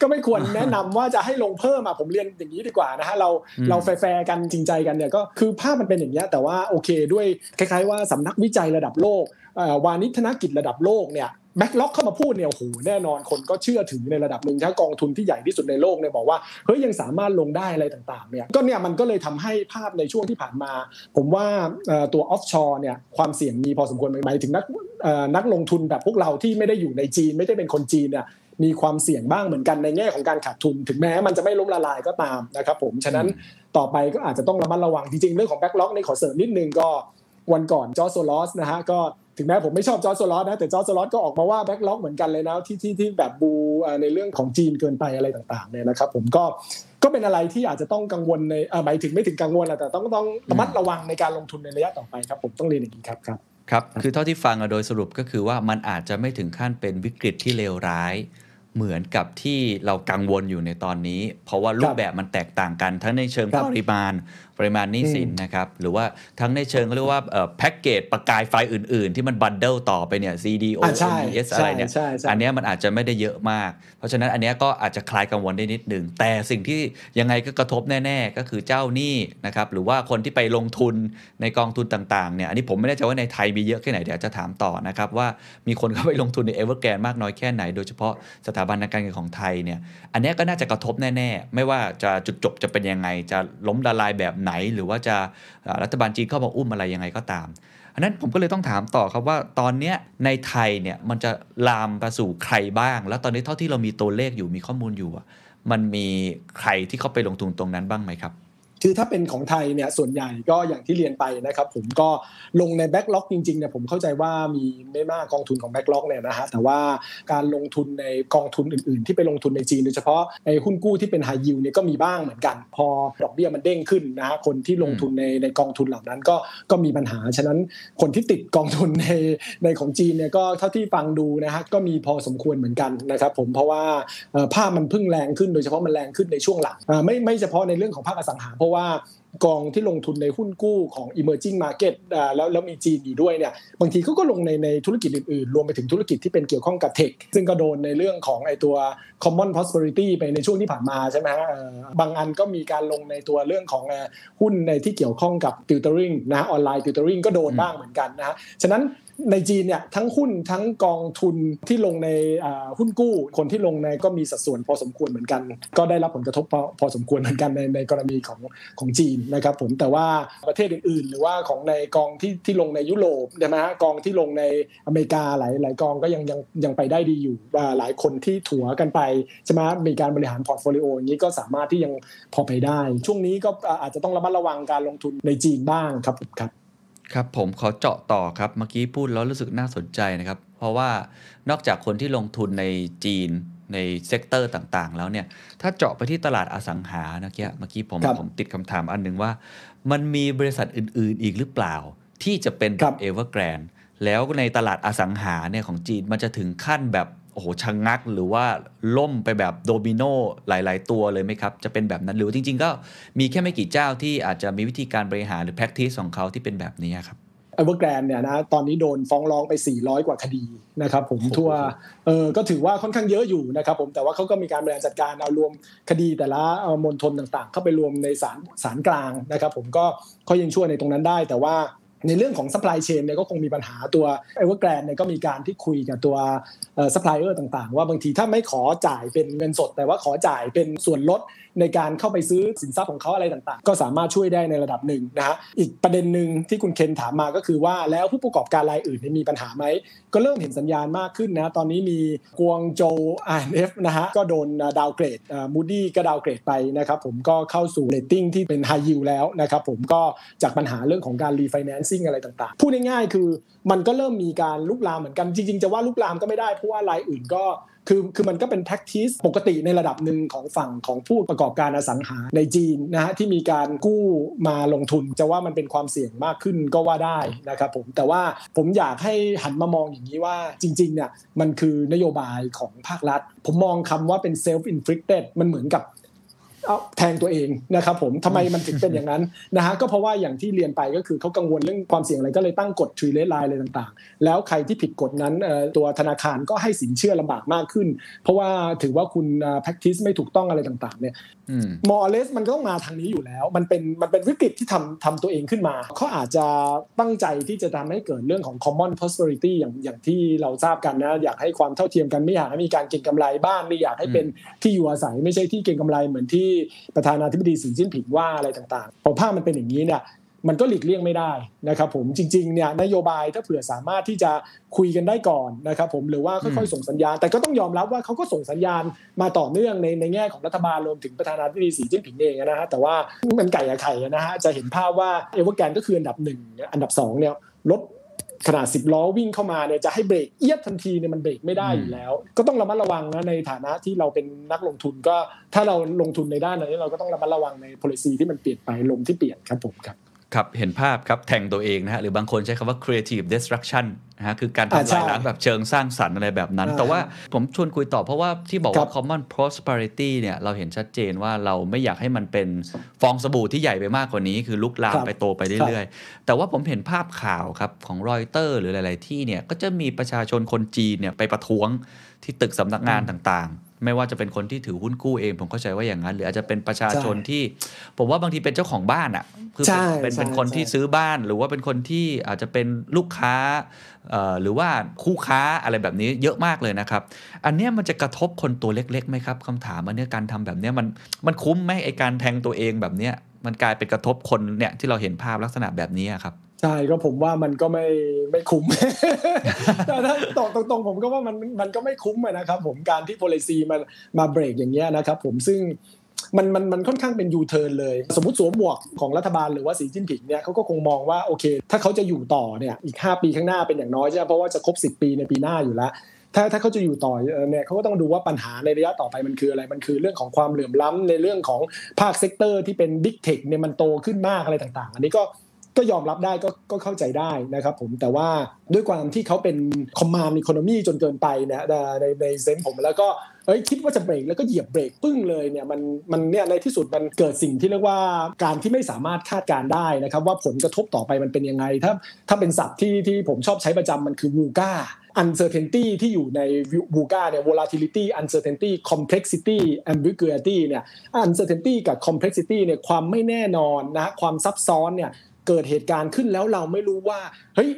[SPEAKER 2] ก็ไม่ควรแนะนำว่าจะให้ลงเพิ่มอะผมเรียนอย่างนี้ดีกว่านะฮะเรา
[SPEAKER 1] อืม
[SPEAKER 2] เราแฟร์ๆกันจริงใจกันเนี่ยก็คือภาพมันเป็นอย่างนี้ยแต่ว่าโอเคด้วยคล้ายๆว่าสำนักวิจัยระดับโลกวาณิชธนกิจระดับโลกเนี่ย BlackRock เข้ามาพูดเนี่ยโอ้โหแน่นอนคนก็เชื่อถือในระดับหนึ่งถ้ากองทุนที่ใหญ่ที่สุดในโลกเนี่ยบอกว่าเฮ้ยยังสามารถลงได้อะไรต่างๆเนี่ยก็เนี่ยมันก็เลยทำให้ภาพในช่วงที่ผ่านมา ผมว่าตัว offshore เนี่ยความเสี่ยงมีพอสมควรหมายถึงนักนักลงทุนแบบพวกเราที่ไม่ได้อยู่ในจีน ไม่ได้เป็นคนจีนเนี่ย มีความเสี่ยงบ้างเหมือนกันในแง่ของการขาดทุน ถึงแม้มันจะไม่ล้มละลายก็ตามนะครับผมฉะนั้นต่อไปก็อาจจะต้องระมัดระวังจริงๆเรื่องของ BlackRock นี่ขอเสริมนิดนึงก็วันก่อน George Soros นะฮะก็ถึงแม้ผมไม่ชอบ George Soros นะแต่ George Soros ก็ออกมาว่า BlackRock เหมือนกันเลยนะที่ที่ที่แบบ bull ในเรื่องของจีนเกินไปอะไรต่างๆเนี่ยนะครับผมก็ก็เป็นอะไรที่อาจจะต้องกังวลในหมายถึงไม่ถึงกังวลแต่ต้องต้องระมัดระวังในการลงทุนในระยะต่อไปครับผมต้องเรียนอย่างนี้ครับครับ
[SPEAKER 1] ครับ คือเท่าที่ฟังโดยสรุปก็คือว่ามันอาจจะไม่ถึงขั้นเป็นวิกฤตที่เลวร้าย เหมือนกับที่เรากังวลอยู่ในตอนนี้ เพราะว่ารูปแบบมันแตกต่างกัน ทั้งในเชิงปริมาณ ปริมาณหนี้สินนะครับ หรือว่าทั้งในเชิงเรียกว่าแพ็กเกจประกายไฟอื่น ๆ ที่มันบันเดิลต่อไปเนี่ย CDO
[SPEAKER 2] MBS
[SPEAKER 1] อะไรเนี่ย อันนี้มันอาจจะไม่ได้เยอะมาก เพราะฉะนั้นอันนี้ก็อาจจะคลายกังวลได้นิดหนึ่งแต่สิ่งที่ยังไงก็กระทบแน่ ๆ ก็คือเจ้าหนี้นะครับ หรือว่าคนที่ไปลงทุนในกองทุนต่างๆเนี่ย อันนี้ผมไม่แน่ใจว่าในไทยมีเยอะแค่ไหน เดี๋ยวจะถามต่อนะครับว่ามีคนเข้าไปลงทุนในเอเวอร์แกรนมากน้อยแค่ไหน โดยเฉพาะสถาบันการเงินของไทยเนี่ย อันนี้ก็น่าจะกระทบแน่ ๆ ไม่ว่าจะจุดจบจะเป็นยังไงจะล้มละลายแบบไหนหรือว่าจะรัฐบาลจีนเข้ามาอุ้มอะไรยังไงก็ตามอันนั้นผมก็เลยต้องถามต่อครับว่าตอนนี้ในไทยเนี่ยมันจะลามไปสู่ใครบ้าง แล้วตอนนี้เท่าที่เรามีตัวเลขอยู่มีข้อมูลอยู่มันมีใครที่เขาไปลงทุนตรงนั้นบ้างไหมครับ
[SPEAKER 2] คือถ้าเป็นของไทยเนี่ยส่วนใหญ่ก็อย่างที่เรียนไปนะครับ ผมก็ลงใน BlackRock จริงๆเนี่ยผมเข้าใจว่ามีไม่มากกองทุนของ BlackRock เนี่ยนะฮะแต่ว่าการลงทุนในกองทุนอื่นๆ ที่ไปลงทุนในจีนโดยเฉพาะไอ้หุ้นกู้ที่เป็นไฮยิวเนี่ยก็มีบ้างเหมือนกัน พอดอกเบี้ยมันเด้งขึ้นนะฮะคนที่ลงทุนในในกองทุนเหล่านั้นก็ก็มีปัญหาฉะนั้นคนที่ติดกองทุนในในของจีนเนี่ยก็เท่าที่ฟังดูนะฮะก็มีพอสมควรเหมือนกันนะครับผมเพราะว่าภาพมันพึ่งแรงขึ้นโดยเฉพาะมันแรงขึ้นในช่วงหลังไม่ไม่เฉพาะในเรื่องของภาคอสังหาเพราะว่ากองที่ลงทุนในหุ้นกู้ของ emerging market แล้วแล้วมีจีนอยู่ด้วยเนี่ยบางทีเขาก็ลงในในธุรกิจอื่นๆ รวมไปถึงธุรกิจที่เป็นเกี่ยวข้องกับเทคซึ่งก็โดนในเรื่องของไอตัว common prosperity ไปในช่วงที่ผ่านมาใช่ไหมฮะบางอันก็มีการลงในตัวเรื่องของหุ้นในที่เกี่ยวข้องกับ tutoring นะออนไลน์ tutoring ก็โดนบ้างเหมือนกันนะฮะฉะนั้น ในจีนเนี่ยทั้งหุ้นทั้งกองทุนที่ลงในหุ้นกู้ คนที่ลงในก็มีสัดส่วนพอสมควรเหมือนกัน ก็ได้รับผลกระทบพอพอสมควรเหมือนกันในในกรณีของของจีนนะครับผมแต่ว่าประเทศอื่น ๆ หรือว่าของในกองที่ที่ลงในยุโรปใช่ไหมฮะกองที่ลงในอเมริกาหลายหลายกองก็ยังยังยังไปได้ดีอยู่ว่าหลายคนที่ถัวกันไปใช่ไหมมีการบริหาร portfolio อย่างนี้ก็สามารถที่ยังพอไปได้ ช่วงนี้ก็อาจจะต้องระมัดระวังการลงทุนในจีนบ้างครับครับ
[SPEAKER 1] ครับผมขอเจาะต่อครับเมื่อกี้พูดแล้วรู้สึกน่าสนใจนะครับ เพราะว่านอกจากคนที่ลงทุนในจีนใน sector ต่างๆ แล้วเนี่ย ถ้าเจาะไปที่ตลาดอสังหานะเมื่อกี้เมื่อกี้ผมผมติดคำถามอันหนึ่งว่า มันมีบริษัทอื่นๆ อีกหรือเปล่า ที่จะเป็นแบบเอเวอร์แกรนแล้วในตลาดอสังหาเนี่ยของจีนมันจะถึงขั้นแบบ โอ้โหชะงักหรือว่าล่มไปแบบโดมิโนหลาย ๆ ตัวเลยไหมครับ จะเป็นแบบนั้นหรือจริง ๆ ก็มีแค่ไม่กี่เจ้าที่อาจจะมีวิธีการบริหารหรือ practice ของเขาที่เป็นแบบนี้ครับ
[SPEAKER 2] เวอร์แกรนเนี่ยนะตอนนี้โดนฟ้องร้องไป 400 กว่าคดีนะครับผมทั่วเออก็ถือว่าค่อนข้างเยอะอยู่นะครับผมแต่ว่าเขาก็มีการบริหารจัดการเอารวมคดีแต่ละมณฑลต่างๆ เข้าไปรวมในศาลศาลกลางนะครับผมก็เขายังช่วยในตรงนั้นได้ แต่ว่า ในเรื่องของ supply chain เนี่ยก็คงมีปัญหาตัวไอเวอร์แกรนเนี่ยก็มีการที่คุยกับตัวซัพพลายเออร์ต่างๆ ว่าบางทีถ้าไม่ขอจ่ายเป็นเงินสด แต่ว่าขอจ่ายเป็นส่วนลดในการเข้าไปซื้อสินทรัพย์ของเขาอะไรต่างๆ ก็สามารถช่วยได้ในระดับหนึ่งนะฮะอีกประเด็นหนึ่งที่คุณเคนถามมาก็คือว่าแล้วผู้ประกอบการรายอื่นมีปัญหาไหม ก็เริ่มเห็นสัญญาณมากขึ้นนะ ตอนนี้มี Guangzhou R&F นะฮะ ก็โดน downgrade Moody's ก็ downgrade ไปนะครับผมก็เข้าสู่เรตติ้งที่เป็นไฮยิวแล้วนะครับผมก็จากปัญหาเรื่องของการ refinancing อะไรต่างๆ พูดง่ายๆคือมันก็เริ่มมีการลุกลามเหมือนกันจริงๆ จะว่าลุกลามก็ไม่ได้เพราะว่ารายอื่นก็คือคือมันก็เป็น practice ปกติในระดับหนึ่งของฝั่งของผู้ประกอบการอสังหาในจีนนะฮะที่มีการกู้มาลงทุนจะว่ามันเป็นความเสี่ยงมากขึ้นก็ว่าได้นะครับผมแต่ว่าผมอยากให้หันมามองอย่างนี้ว่าจริงๆเนี่ยมันคือนโยบายของภาครัฐ ผมมองคำว่าเป็น self inflicted มันเหมือนกับ แทงตัวเองนะครับผมทำไมมันถึงเป็นอย่างนั้นนะฮะก็เพราะว่าอย่างที่เรียนไปก็คือเขากังวลเรื่องความเสี่ยงอะไรก็เลยตั้งกฎทรีเลสไลน์อะไรต่างๆ แล้วใครที่ผิดกฎนั้นตัวธนาคารก็ให้สินเชื่อลำบากมากขึ้น เพราะว่าถือว่าคุณ practice ไม่ถูกต้องอะไรต่างๆเนี่ยมอเลสมันก็ต้องมาทางนี้อยู่แล้ว มันเป็นมันเป็นวิกฤตที่ทำทำตัวเองขึ้นมาเขาอาจจะตั้งใจที่จะทำให้เกิดเรื่องของ common prosperity อย่างอย่างที่เราทราบกันนะอยากให้ความเท่าเทียมกันไม่อยากให้มีการเก็งกำไรบ้านไม่อยากให้เป็นที่อยู่อาศัยไม่ใช่ที่เก็งกำไรเหมือนที่ประธานาธิบดีสีจิ้นผิงว่าอะไรต่างๆพอภาพมันเป็นอย่างนี้เนี่ยมันก็หลีกเลี่ยงไม่ได้นะครับผมจริงๆเนี่ยนโยบายถ้าเผื่อสามารถที่จะคุยกันได้ก่อนนะครับผมหรือว่าค่อยๆส่งสัญญาณ แต่ก็ต้องยอมรับว่าเขาก็ส่งสัญญาณมาต่อเนื่องในในแง่ของรัฐบาลรวมถึงประธานาธิบดีสีจิ้นผิงเองนะฮะแต่ว่ามันไก่กับไข่นะฮะจะเห็นภาพว่าเอเวอร์แกนก็คืออันดับหนึ่งอันดับสองเนี่ยลด ขนาด10ล้อวิ่งเข้ามาเนี่ยจะให้เบรกเอียดทันทีเนี่ยมันเบรกไม่ได้อยู่แล้ว ก็ต้องระมัดระวังนะในฐานะที่เราเป็นนักลงทุนก็ถ้าเราลงทุนในด้านนี้เราก็ต้องระมัดระวังใน policy ที่มันเปลี่ยนไปลมที่เปลี่ยนครับผมครับ
[SPEAKER 1] ครับเห็นภาพครับแทงตัวเองนะฮะหรือบางคนใช้คำว่า creative destruction นะฮะคือการ
[SPEAKER 2] อ่า
[SPEAKER 1] ทำ
[SPEAKER 2] ใช่
[SPEAKER 1] ลายล้างแบบเชิงสร้างสรรค์อะไรแบบนั้น
[SPEAKER 2] อ่า
[SPEAKER 1] แต่ว่าผมชวนคุยต่อเพราะว่าที่บอก
[SPEAKER 2] ครั
[SPEAKER 1] ว่า
[SPEAKER 2] บ
[SPEAKER 1] common prosperity เนี่ยเราเห็นชัดเจนว่าเราไม่อยากให้มันเป็นฟองสบู่ที่ใหญ่ไปมากกว่านี้ คือลุกลาม
[SPEAKER 2] ครับ
[SPEAKER 1] ไปโตไปเรื่อยๆ แต่ว่าผมเห็นภาพข่าวครับของรอยเตอร์หรือหลาย ๆ ที่เนี่ยก็จะมีประชาชนคนจีนเนี่ยไปประท้วงที่ตึกสำนักงานต่างๆ ไม่ว่าจะเป็นคนที่ถือหุ้นกู้เอง ผมเข้าใจว่าอย่างนั้น หรืออาจจะเป็นประชาชนที่ ผมว่าบางทีเป็นเจ้าของบ้านอะคือ
[SPEAKER 2] ใช่
[SPEAKER 1] เป็นเป็นเป็น
[SPEAKER 2] ใช่
[SPEAKER 1] คนที่
[SPEAKER 2] ใช่
[SPEAKER 1] ซื้อบ้าน หรือว่าเป็นคนที่อาจจะเป็นลูกค้าเอ่อหรือว่าคู่ค้าอะไรแบบนี้เยอะมากเลยนะครับ อันเนี้ยมันจะกระทบคนตัวเล็กๆไหมครับคำถามอันเนี้ยการทำแบบเนี้ยมันมันคุ้มไหมไอการแทงตัวเองแบบเนี้ยมันกลายเป็นกระทบคนเนี่ยที่เราเห็นภาพลักษณะแบบนี้อะครับ
[SPEAKER 2] ใช่ก็ผมว่ามันก็ไม่ไม่คุ้มแต่ถ้าตอบตรงผมก็ว่ามันมันก็ไม่คุ้มนะครับ ผมการที่ policy มันมาเบรกอย่างเงี้ยนะครับ ผมซึ่งมันมันมันค่อนข้างเป็นยูเทิร์นเลย สมมติสวมหมวกของรัฐบาลหรือว่าสีจิ้นผิงเนี่ยเขาก็คงมองว่าโอเค ถ้าเขาจะอยู่ต่อเนี่ยอีก 5 ปีข้างหน้าเป็นอย่างน้อยใช่ไหมเพราะว่าจะครบ 10 ปีในปีหน้าอยู่แล้วถ้าถ้าเขาจะอยู่ต่อเนี่ยเขาก็ต้องดูว่าปัญหาในระยะต่อไปมันคืออะไร มันคือเรื่องของความเหลื่อมล้ำในเรื่องของภาค sector ที่เป็น Big Tech เนี่ยมันโตขึ้นมากอะไรต่าง ๆ อันนี้ก็ ก็ยอมรับได้ก็ก็เข้าใจได้นะครับผมแต่ว่าด้วยความที่เขาเป็นคอมมานด์อีโคโนมีจนเกินไปเนี่ยในในเซนส์ผมแล้วก็เอ้ยคิดว่าจะเบรกแล้วก็เหยียบเบรกปึ้งเลยเนี่ยมันมันเนี่ยในที่สุดมันเกิดสิ่งที่เรียกว่าการที่ไม่สามารถคาดการได้นะครับว่าผลกระทบต่อไปมันเป็นยังไง ถ้าถ้าเป็นศัพท์ที่ที่ผมชอบใช้ประจำมันคือ VUCA uncertainty ที่อยู่ใน VUCA เนี่ย volatility uncertainty complexity ambiguity เนี่ย uncertainty กับ complexity เนี่ยความไม่แน่นอนนะความซับซ้อนเนี่ย เกิดเหตุการณ์ขึ้นแล้วเราไม่รู้ว่าเฮ้ย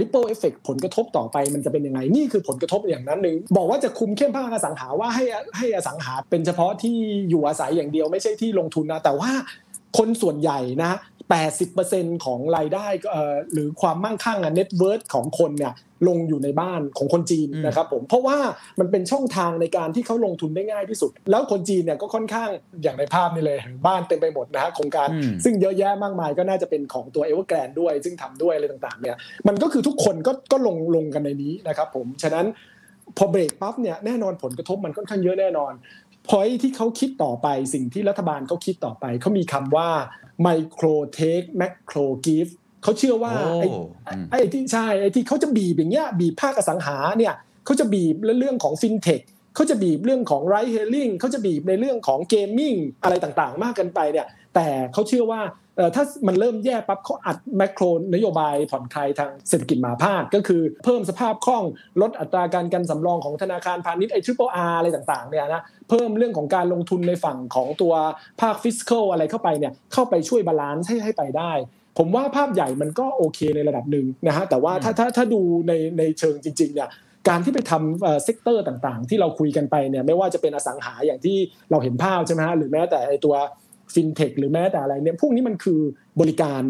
[SPEAKER 2] ripple effect ผลกระทบต่อไปมันจะเป็นยังไง นี่คือผลกระทบอย่างนั้นหนึ่งบอกว่าจะคุมเข้มภาคอสังหาว่าให้ให้อสังหาเป็นเฉพาะที่อยู่อาศัยอย่างเดียวไม่ใช่ที่ลงทุนนะแต่ว่าคนส่วนใหญ่นะ 80%ของรายได้เอ่อหรือความมั่งคั่งอะ net worth ของคนเนี่ยลงอยู่ในบ้านของคนจีน
[SPEAKER 1] อืม
[SPEAKER 2] นะครับผมเพราะว่ามันเป็นช่องทางในการที่เขาลงทุนได้ง่ายที่สุด แล้วคนจีนเนี่ยก็ค่อนข้างอย่างในภาพนี่เลย บ้านเต็มไปหมดนะฮะโครงการ
[SPEAKER 1] อืม
[SPEAKER 2] ซึ่งเยอะแยะมากมายก็น่าจะเป็นของตัวเอเวอร์แกรนด้วย ซึ่งทำด้วยอะไรต่างๆเนี่ยมันก็คือทุกคนก็ก็ลงลงกันในนี้นะครับผมฉะนั้นพอเบรกปั๊บเนี่ยแน่นอนผลกระทบมันค่อนข้างเยอะแน่นอนพอยที่เขาคิดต่อไปสิ่งที่รัฐบาลเขาคิดต่อไปเขามีคำว่า micro take macro give เขาเชื่อว่า
[SPEAKER 1] โอ้
[SPEAKER 2] ไอ้
[SPEAKER 1] อืม
[SPEAKER 2] ไอ้ที่ใช่ไอ้ที่เขาจะบีบอย่างเงี้ยบีบภาคอสังหาเนี่ยเขาจะบีบเรื่องของฟินเทคเขาจะบีบเรื่องของ ride-hailing เขาจะบีบในเรื่องของ gaming อะไรต่างๆ มากเกินไปเนี่ย แต่เขาเชื่อว่าเอ่อ ถ้ามันเริ่มแย่ปั๊บเขาอัด macro นโยบายผ่อนคลายทางเศรษฐกิจมหภาคก็คือเพิ่มสภาพคล่องลดอัตราการกันสำรองของธนาคารพาณิชย์ไอ้ triple R อะไรต่างๆเนี่ยนะเพิ่มเรื่องของการลงทุนในฝั่งของตัวภาคฟิส c a l อะไรเข้าไปเนี่ยเข้าไปช่วย balance ให้ให้ไปได้ผมว่าภาพใหญ่มันก็โอเคในระดับหนึ่งนะฮะแต่ว่าถ้าถ้าถ้าดูในในเชิงจริงๆเนี่ยการที่ไปทำเอ่อ sector ต่างๆ ที่เราคุยกันไปเนี่ยไม่ว่าจะเป็นอสังหาอย่างที่เราเห็นภาพใช่ไหมฮะหรือแม้แต่ไอตัว ฟินเทคหรือแม้แต่อะไรเนี่ยพวกนี้มันคือบริการ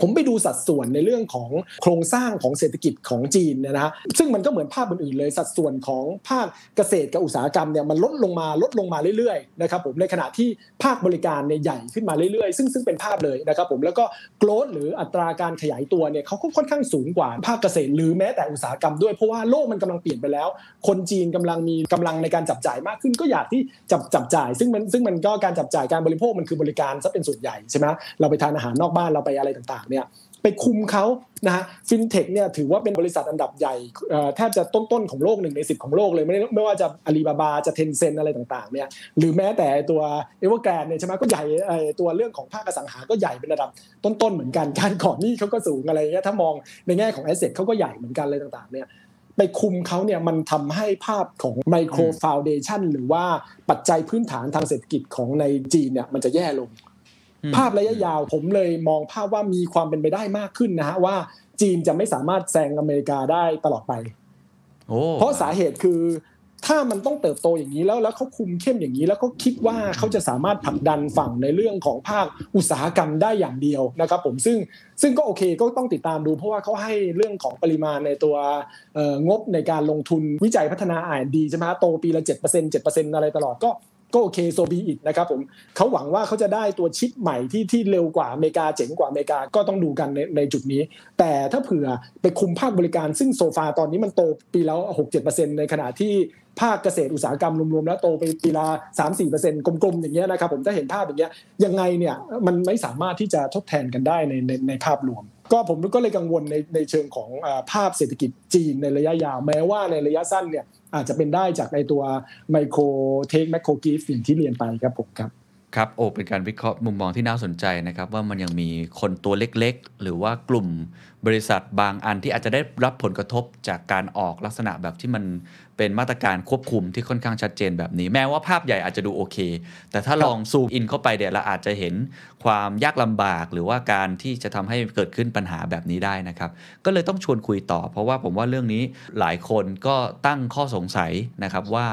[SPEAKER 2] ผมไปดูสัดส่วนในเรื่องของโครงสร้างของเศรษฐกิจของจีนเนี่ยนะฮะซึ่งมันก็เหมือนภาพอื่นๆเลยสัดส่วนของภาคเกษตรกับอุตสาหกรรมเนี่ยมันลดลงมาลดลงมาเรื่อยๆนะครับผมในขณะที่ภาคบริการเนี่ยใหญ่ขึ้นมาเรื่อยๆ ซึ่งซึ่งเป็นภาพเลยนะครับผมแล้วก็โกลดหรืออัตราการขยายตัวเนี่ยเขาก็ค่อนข้างสูงกว่าภาคเกษตร หรือแม้แต่อุตสาหกรรมด้วยเพราะว่าโลกมันกำลังเปลี่ยนไปแล้ว คนจีนกำลังมีกำลังในการจับจ่ายมากขึ้นก็อยากที่จับจับจ่าย ซึ่งมันซึ่งมันก็การจับจ่ายการบริโภคมันคือบริการซะเป็นส่วนใหญ่ใช่ไหมเราไปทานอาหารนอกบ้านเราไปอะไรต่างๆเนี่ยไปคุมเขานะฮะฟินเทคเนี่ยถือว่าเป็นบริษัทอันดับใหญ่แทบจะต้นๆของโลกหนึ่งในสิบของโลกเลยไม่ไม่ว่าจะอาลีบาบาจะเทนเซนอะไรต่างๆเนี่ยหรือแม้แต่ตัวเอเวอร์แกรนเนี่ยใช่ไหมก็ใหญ่ตัวเรื่องของภาคอสังหาก็ใหญ่เป็นระดับต้นๆเหมือนกันการก่อหนี้เขาก็สูงอะไรเงี้ยถ้ามองในแง่ของ asset เขาก็ใหญ่เหมือนกันอะไรต่างๆเนี่ยไปคุมเขาเนี่ยมันทำให้ภาพของ micro foundation หรือว่าปัจจัยพื้นฐานทางเศรษฐกิจของในจีนเนี่ยมันจะแย่ลง ภาพระยะยาวผมเลยมองภาพว่ามีความเป็นไปได้มากขึ้นนะฮะว่าจีนจะไม่สามารถแซงอเมริกาได้ตลอดไป
[SPEAKER 1] โอ้
[SPEAKER 2] เพราะสาเหตุคือถ้ามันต้องเติบโตอย่างนี้แล้วแล้วเขาคุมเข้มอย่างนี้ แล้วก็คิดว่าเขาจะสามารถผลักดันฝั่งในเรื่องของภาคอุตสาหกรรมได้อย่างเดียวนะครับผมซึ่งซึ่งก็โอเคก็ต้องติดตามดู เพราะว่าเขาให้เรื่องของปริมาณในตัวเอ่องบในการลงทุนวิจัยพัฒนา R&D ใช่ไหมฮะโตปีละ 7% 7%อะไรตลอดก็ ก็โอเคโซบีอิดนะครับผมเขาหวังว่าเขาจะได้ตัวชิปใหม่ที่ที่เร็วกว่าอเมริกาเจ๋งกว่าอเมริกาก็ต้องดูกันในในจุดนี้ แต่ถ้าเผื่อไปคุมภาคบริการซึ่งโซฟาตอนนี้มันโตปีแล้ว 6-7%ในขณะที่ภาคเกษตรอุตสาหกรรมรวมๆแล้วโตไปปีละ3-4%กลมๆอย่างเงี้ยนะครับผมถ้าเห็นภาพอย่างเงี้ยยังไงเนี่ยมันไม่สามารถที่จะทดแทนกันได้ในในในภาพรวม ก็ผมก็เลยกังวลในในเชิงของภาพเศรษฐกิจจีนในระยะยาว แม้ว่าในระยะสั้นเนี่ยอาจจะเป็นได้จากในตัวไมโครเทคแมคโครกิฟอย่างที่เรียนไปครับผมครับ
[SPEAKER 1] ครับโอ้เป็นการวิเคราะห์มุมมองที่น่าสนใจนะครับ ว่ามันยังมีคนตัวเล็กๆ หรือว่ากลุ่มบริษัทบางอันที่อาจจะได้รับผลกระทบจากการออกลักษณะแบบที่มัน เป็นมาตรการควบคุมที่ค่อนข้างชัดเจนแบบนี้ แม้ว่าภาพใหญ่อาจจะดูโอเค แต่ถ้าลองซูมอินเข้าไปเดี๋ยวเราอาจจะเห็นความยากลำบาก หรือว่าการที่จะทำให้เกิดขึ้นปัญหาแบบนี้ได้นะครับ ก็เลยต้องชวนคุยต่อ เพราะว่าผมว่าเรื่องนี้หลายคนก็ตั้งข้อสงสัยนะครับว่า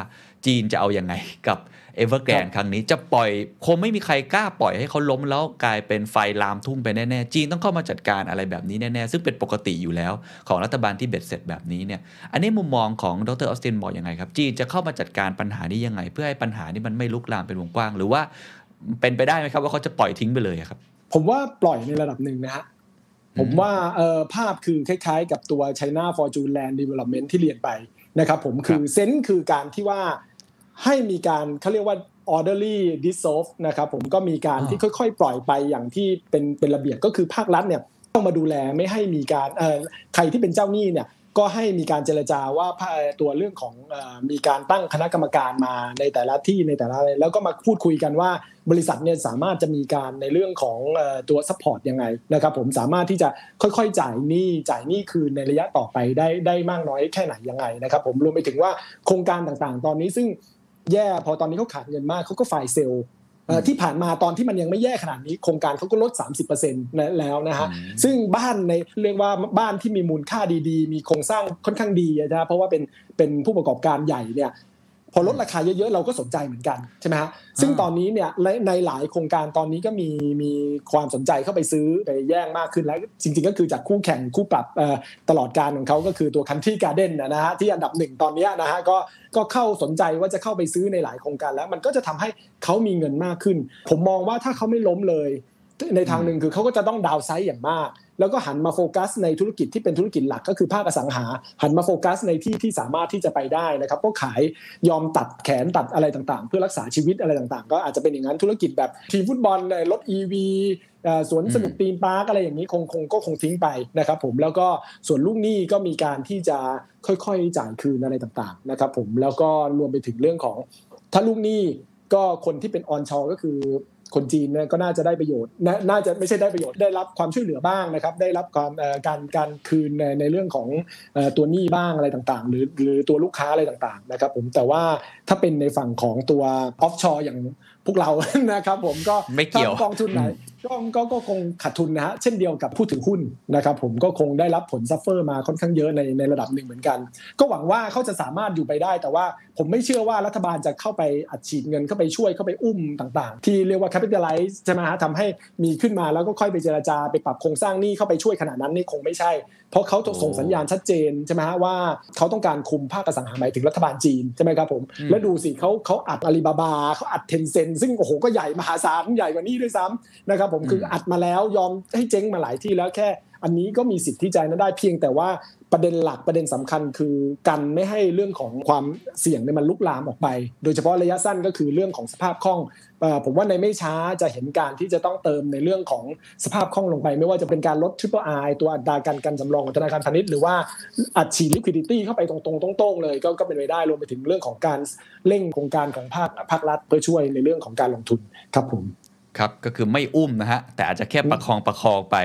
[SPEAKER 1] จีนจะเอาอยัางไงกับ เอเวอร์แกรนครั้งนี้จะปล่อยคงไม่มีใครกล้าปล่อยให้เขาล้มแล้วกลายเป็นไฟลามทุ่งไปแน่ ๆ จีนต้องเข้ามาจัดการอะไรแบบนี้แน่ ๆ ซึ่งเป็นปกติอยู่แล้วของรัฐบาลที่เบ็ดเสร็จแบบนี้เนี่ยอันนี้มุมมองของดรออสตินบอกยังไงครับ จีนจะเข้ามาจัดการปัญหานี้ยังไง เพื่อให้ปัญหานี้มันไม่ลุกลามเป็นวงกว้าง หรือว่าเป็นไปได้ไหมครับว่าเขาจะปล่อยทิ้งไปเลยครับ
[SPEAKER 2] ผมว่าปล่อยในระดับหนึ่งนะฮะผมว่าเอ่อภาพคือคล้ายๆ กับตัว China Fortune Land Development ที่เรียนไปนะครับผมคือเซนส์คือการที่ว่า ให้มีการเขาเรียกว่า orderly dissolve นะครับผมก็มีการที่ค่อยๆ ปล่อยไปอย่างที่เป็นเป็นระเบียบก็คือภาครัฐเนี่ยต้องมาดูแลไม่ให้มีการเอ่อใครที่เป็นเจ้าหนี้เนี่ยก็ให้มีการเจรจาว่าตัวเรื่องของเอ่อมีการตั้งคณะกรรมการมาในแต่ละที่ในแต่ละอะไรแล้วก็มาพูดคุยกันว่าบริษัทเนี่ยสามารถจะมีการในเรื่องของเอ่อตัว support ยังไงนะครับผมสามารถที่จะค่อยๆจ่ายหนี้จ่ายหนี้คืนในระยะต่อไปได้ได้มากน้อยแค่ไหนยังไงนะครับผมรวมไปถึงว่าโครงการต่างๆ ตอนนี้ซึ่ง แย่พอตอนนี้เขาขาดเงินมากเขาก็ฝ่ายเซลล์เอ่อที่ผ่านมาตอนที่มันยังไม่แย่ขนาดนี้โครงการเขาก็ลด 30%แล้วนะฮะ
[SPEAKER 1] อืม
[SPEAKER 2] ซึ่งบ้านในเรียกว่าบ้านที่มีมูลค่าดีๆ มีโครงสร้างค่อนข้างดีนะเพราะว่าเป็นเป็นผู้ประกอบการใหญ่เนี่ย พอลดราคาเยอะๆเราก็สนใจเหมือนกันใช่ไหมฮะซึ่งตอนนี้เนี่ยในในหลายโครงการตอนนี้ก็มีมีความสนใจเข้าไปซื้อไปแย่งมากขึ้นแล้ว จริงๆก็คือจากคู่แข่งคู่ปรับเอ่อตลอดการของเขาก็คือตัว Country Garden นะนะฮะที่อันดับหนึ่งตอนเนี้ยนะฮะก็ก็เข้าสนใจว่าจะเข้าไปซื้อในหลายโครงการแล้ว มันก็จะทำให้เขามีเงินมากขึ้น ผมมองว่าถ้าเขาไม่ล้มเลย ในทางหนึ่งคือเขาก็จะต้องดาวไซด์อย่างมาก แล้วก็หันมาโฟกัสในธุรกิจที่เป็นธุรกิจหลักก็คือภาคอสังหา หันมาโฟกัสในที่ที่สามารถที่จะไปได้นะครับก็ขายยอมตัดแขนตัดอะไรต่างๆ เพื่อรักษาชีวิตอะไรต่างๆ ก็อาจจะเป็นอย่างนั้นธุรกิจแบบทีมฟุตบอลเลยรถ EV เอ่อสวนสนุกตีมพาร์คอะไรอย่างนี้คงคงก็คงทิ้งไปนะครับผมแล้วก็ส่วนลูกหนี้ก็มีการที่จะค่อยๆจ่ายคืนอะไรต่างๆนะครับผมแล้วก็รวมไปถึงเรื่องของถ้าลูกหนี้ ก็คนที่เป็นออนชอก็คือคนจีนเนี่ยก็น่าจะได้ประโยชน์ น่าจะไม่ใช่ได้ประโยชน์ ได้รับความช่วยเหลือบ้างนะครับ ได้รับความการการคืนในในเรื่องของตัวหนี้บ้างอะไรต่างๆ หรือหรือตัวลูกค้าอะไรต่างๆนะครับผม แต่ว่าถ้าเป็นในฝั่งของตัวoffshore อย่างพวกเรานะครับ ผมก็
[SPEAKER 1] ไม่เกี่ยว
[SPEAKER 2] ถ้ากองทุนไหนก็ก็ก็คงขาดทุนนะฮะเช่นเดียวกับผู้ถือหุ้นนะครับ ผมก็คงได้รับผล suffer มาค่อนข้างเยอะในในระดับหนึ่งเหมือนกัน ก็หวังว่าเขาจะสามารถอยู่ไปได้ แต่ว่าผมไม่เชื่อว่ารัฐบาลจะเข้าไปอัดฉีดเงินเข้าไปช่วยเข้าไปอุ้มต่างๆ ที่เรียกว่า capitalize ใช่ไหมฮะทำให้มีขึ้นมาแล้วก็ค่อยไปเจรจาไปปรับโครงสร้างหนี้เข้าไปช่วยขนาดนั้นนี่คงไม่ใช่ เพราะเขาจะส่งสัญญาณชัดเจนใช่ไหมฮะว่าเขาต้องการคุมภาคอสังหาหมายถึงรัฐบาลจีนใช่ไหมครับผม
[SPEAKER 1] อืม
[SPEAKER 2] แล้วดูสิเขาเขาอัดอาลีบาบาเขาอัดเทนเซนซึ่งโอ้โหก็ใหญ่มหาศาลใหญ่กว่านี้ด้วยซ้ำนะครับผมคืออัดมาแล้วยอมให้เจ๊งมาหลายที่แล้วแค่ อันนี้ก็มีสิทธิ์ที่จะนั้นได้เพียงแต่ว่าประเด็นหลักประเด็นสำคัญคือกันไม่ให้เรื่องของความเสี่ยงเนี่ยมันลุกลามออกไป โดยเฉพาะระยะสั้นก็คือเรื่องของสภาพคล่อง ผมว่าในไม่ช้าจะเห็นการที่จะต้องเติมในเรื่องของสภาพคล่องลงไป ไม่ว่าจะเป็นการลด Triple I ตัวอัตราการกันสำรองของธนาคารพาณิชย์หรือว่าอัดฉีด liquidity เข้าไปตรงๆตรงๆเลยก็ก็เป็นไปได้รวมไปถึงเรื่องของการเร่งโครงการของภาคภาครัฐเพื่อช่วยในเรื่องของการลงทุนครับผม
[SPEAKER 1] ครับก็คือไม่อุ้มนะฮะแต่อาจจะแค่ประคองประคองไป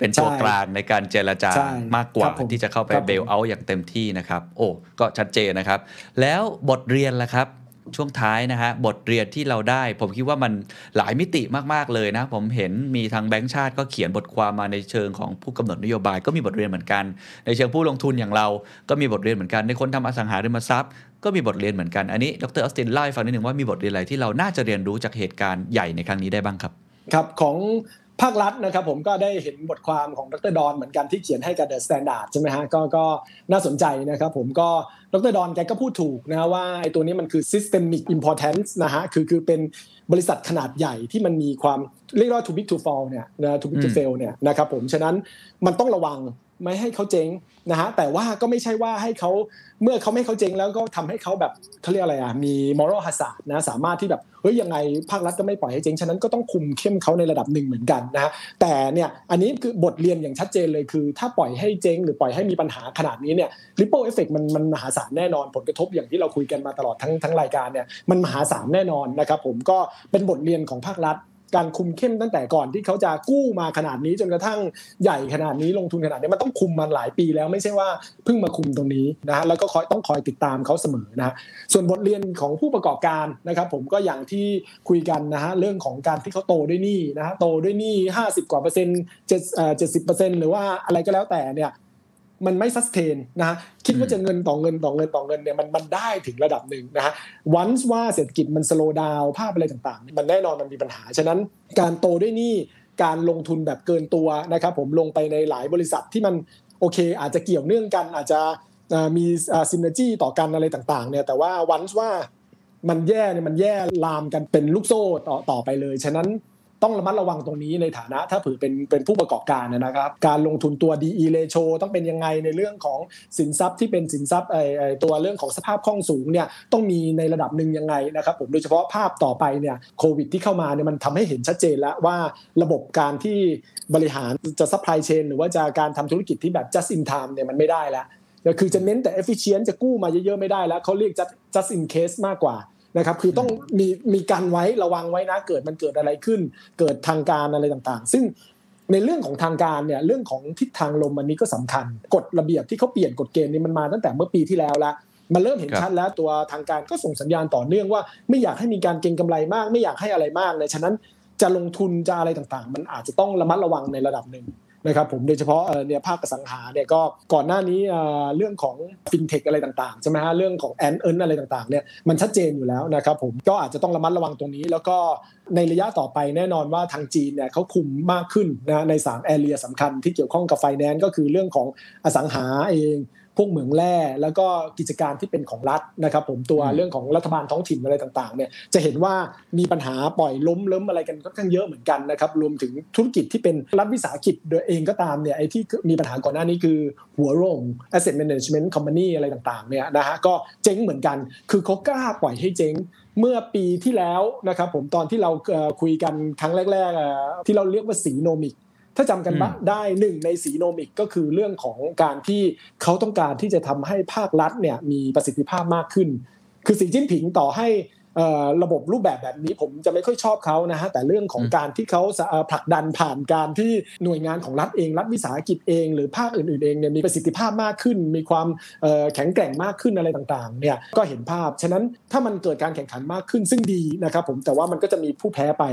[SPEAKER 1] เป็นตัว
[SPEAKER 2] ใช่
[SPEAKER 1] กลางในการเจรจา
[SPEAKER 2] ใช่
[SPEAKER 1] มากกว่า
[SPEAKER 2] ครับผม
[SPEAKER 1] ที่จะเข้าไป
[SPEAKER 2] ครับผม
[SPEAKER 1] เบลเอาท์อย่างเต็มที่นะครับ โอ้ก็ชัดเจนนะครับ แล้วบทเรียนล่ะครับช่วงท้ายนะฮะบทเรียนที่เราได้ ผมคิดว่ามันหลายมิติมาก ๆ เลยนะ ผมเห็นมีทางแบงก์ชาติก็เขียนบทความมาในเชิงของผู้กำหนดนโยบายก็มีบทเรียนเหมือนกัน ในเชิงผู้ลงทุนอย่างเราก็มีบทเรียนเหมือนกันในคนทำอสังหาริมทรัพย์ ก็มีบทเรียนเหมือนกันอันนี้ดรออสตินเล่าให้ฟังนิดหนึ่งว่ามีบทเรียนอะไรที่เราน่าจะเรียนรู้จากเหตุการณ์ใหญ่ในครั้งนี้ได้บ้างครับ
[SPEAKER 2] ครับของ ภาครัฐนะครับผมก็ได้เห็นบทความของดรดอนเหมือนกันที่เขียนให้กับ THE STANDARD ใช่ไหมฮะก็ก็น่าสนใจนะครับผมก็ดรดอนแกก็พูดถูกนะว่าไอ้ตัวนี้มันคือ systemic importance นะฮะคือคือเป็นบริษัทขนาดใหญ่ที่มันมีความเรียกว่า too big to fall เนี่ยนะ too big to fail เนี่ยนะครับผมฉะนั้นมันต้องระวัง ไม่ให้เขาเจ๊งนะฮะแต่ว่าก็ไม่ใช่ว่าให้เขาเมื่อเขาไม่เขาเจ๊งแล้วก็ทำให้เขาแบบเขาเรียกอะไรอะมี moral hazard นะสามารถที่แบบเฮ้ยยังไงภาครัฐก็ไม่ปล่อยให้เจ๊งฉะนั้นก็ต้องคุมเข้มเขาในระดับหนึ่งเหมือนกันนะแต่เนี่ยอันนี้คือบทเรียนอย่างชัดเจนเลยคือ ถ้าปล่อยให้เจ๊งหรือปล่อยให้มีปัญหาขนาดนี้เนี่ย ripple effect มันมันมหาศาลแน่นอนผลกระทบอย่างที่เราคุยกันมาตลอดทั้งทั้งรายการเนี่ยมันมหาศาลแน่นอนนะครับผมก็เป็นบทเรียนของภาครัฐ การคุมเข้มตั้งแต่ก่อนที่เขาจะกู้มาขนาดนี้จนกระทั่งใหญ่ขนาดนี้ลงทุนขนาดนี้มันต้องคุมมาหลายปีแล้วไม่ใช่ว่าเพิ่งมาคุมตรงนี้นะฮะแล้วก็คอยต้องคอยติดตามเขาเสมอนะส่วนบทเรียนของผู้ประกอบการนะครับ ผมก็อย่างที่คุยกันนะฮะเรื่องของการที่เขาโตด้วยหนี้นะฮะโตด้วยหนี้ห้าสิบกว่าเปอร์เซ็นต์เจ็ดเจ็ดสิบเปอร์เซ็นต์หรือว่าอะไรก็แล้วแต่เนี่ย มันไม่ซัสเทนนะฮะคิดว่าจะเงินต่อเงินต่อเงินต่อเงินเนี่ยมันมันได้ถึงระดับหนึ่งนะฮะวันว่าเศรษฐกิจมันสโลว์ดาวภาพอะไรต่างๆ มันแน่นอนมันมีปัญหา ฉะนั้นการโตด้วยนี้การลงทุนแบบเกินตัวนะครับผมลงไปในหลายบริษัทที่มันโอเค อาจจะเกี่ยวเนื่องกันอาจจะมีซินเนจีต่อกันอะไรต่างๆเนี่ยแต่ว่าวันว่ามันแย่เนี่ยมันแย่ลามกันเป็นลูกโซ่ต่อต่อไปเลย ฉะนั้น ต้องระมัดระวังตรงนี้ในฐานะถ้าผือเป็นเป็นผู้ประกอบการนะครับ การลงทุนตัว DE ratio ต้องเป็นยังไงในเรื่องของสินทรัพย์ที่เป็นสินทรัพย์ไอไอตัวเรื่องของสภาพคล่องสูงเนี่ยต้องมีในระดับหนึ่งยังไงนะครับผมโดยเฉพาะภาพต่อไปเนี่ยโควิดที่เข้ามาเนี่ยมันทำให้เห็นชัดเจนแล้วว่าระบบการที่บริหารจะ supply chain หรือว่าจะการทำธุรกิจที่แบบ just in time เนี่ยมันไม่ได้แล้วคือจะเน้นแต่ efficient จะกู้มาเยอะๆไม่ได้แล้วเขาเรียก just just in case มากกว่า นะครับ คือต้องมีมีการไว้ระวังไว้นะ เกิดมันเกิดอะไรขึ้น เกิดทางการอะไรต่างๆ ซึ่งในเรื่องของทางการเนี่ยเรื่องของทิศทางลมอันนี้ก็สำคัญกฎระเบียบที่เขาเปลี่ยนกฎเกณฑ์นี้มันมาตั้งแต่เมื่อปีที่แล้วละมันเริ่มเห็น
[SPEAKER 1] ครับ
[SPEAKER 2] ชัดแล้วตัวทางการก็ส่งสัญญาณต่อเนื่องว่า ไม่อยากให้มีการเก็งกำไรมาก ไม่อยากให้อะไรมากเลยฉะนั้นจะลงทุนจะอะไรต่างๆ มันอาจจะต้องระมัดระวังในระดับหนึ่ง นะครับผมโดยเฉพาะเนี่ยภาคอสังหาเนี่ยก็ก่อนหน้านี้เรื่องของฟินเทคอะไรต่างๆใช่ไหมฮะเรื่องของแอนเอิร์นอะไรต่างๆเนี่ยมันชัดเจนอยู่แล้วนะครับผมก็อาจจะต้องระมัดระวังตรงนี้ แล้วก็ในระยะต่อไปแน่นอนว่าทางจีนเนี่ยเขาคุมมากขึ้นนะใน3แอเรียสำคัญที่เกี่ยวข้องกับไฟแนนซ์ก็คือเรื่องของอสังหาเอง วกเหมืองแร่แล้วก็กิจการที่เป็นของรัฐนะครับ ผมตัว
[SPEAKER 1] อืม
[SPEAKER 2] เรื่องของรัฐบาลท้องถิ่นอะไรต่างๆเนี่ยจะเห็นว่ามีปัญหาปล่อยล้มเล้มอะไรกันค่อนข้างเยอะเหมือนกันนะครับรวมถึงธุรกิจที่เป็นรัฐวิสาหกิจโดยเองก็ตามเนี่ยไอ้ที่มีปัญหาก่อนหน้านี้คือหัวโรง asset management company อะไรต่างๆเนี่ยนะฮะก็เจ๊งเหมือนกัน คือเขากล้าปล่อยให้เจ๊งเมื่อปีที่แล้วนะครับผมตอนที่เราเอ่อคุยกันครั้งแรกๆเอ่อที่เราเรียกว่าสีโนมิก ถ้าจำกันบ้างได้หนึ่งในสีโนมิกก็คือเรื่องของการที่เขาต้องการที่จะทำให้ภาครัฐเนี่ยมีประสิทธิภาพมากขึ้น คือสีจิ้นผิงต่อให้เอ่อระบบรูปแบบแบบนี้ผมจะไม่ค่อยชอบเขานะฮะแต่เรื่องของ
[SPEAKER 1] อืม
[SPEAKER 2] การที่เขาสะเอ่อผลักดันผ่านการที่หน่วยงานของรัฐเองรัฐวิสาหกิจเอง หรือภาคอื่นๆเองเนี่ยมีประสิทธิภาพมากขึ้น มีความเอ่อแข็งแกร่งมากขึ้นอะไรต่างๆเนี่ยก็เห็นภาพ ฉะนั้นถ้ามันเกิดการแข่งขันมากขึ้นซึ่งดีนะครับผมแต่ว่ามันก็จะมีผู้แพ้ไป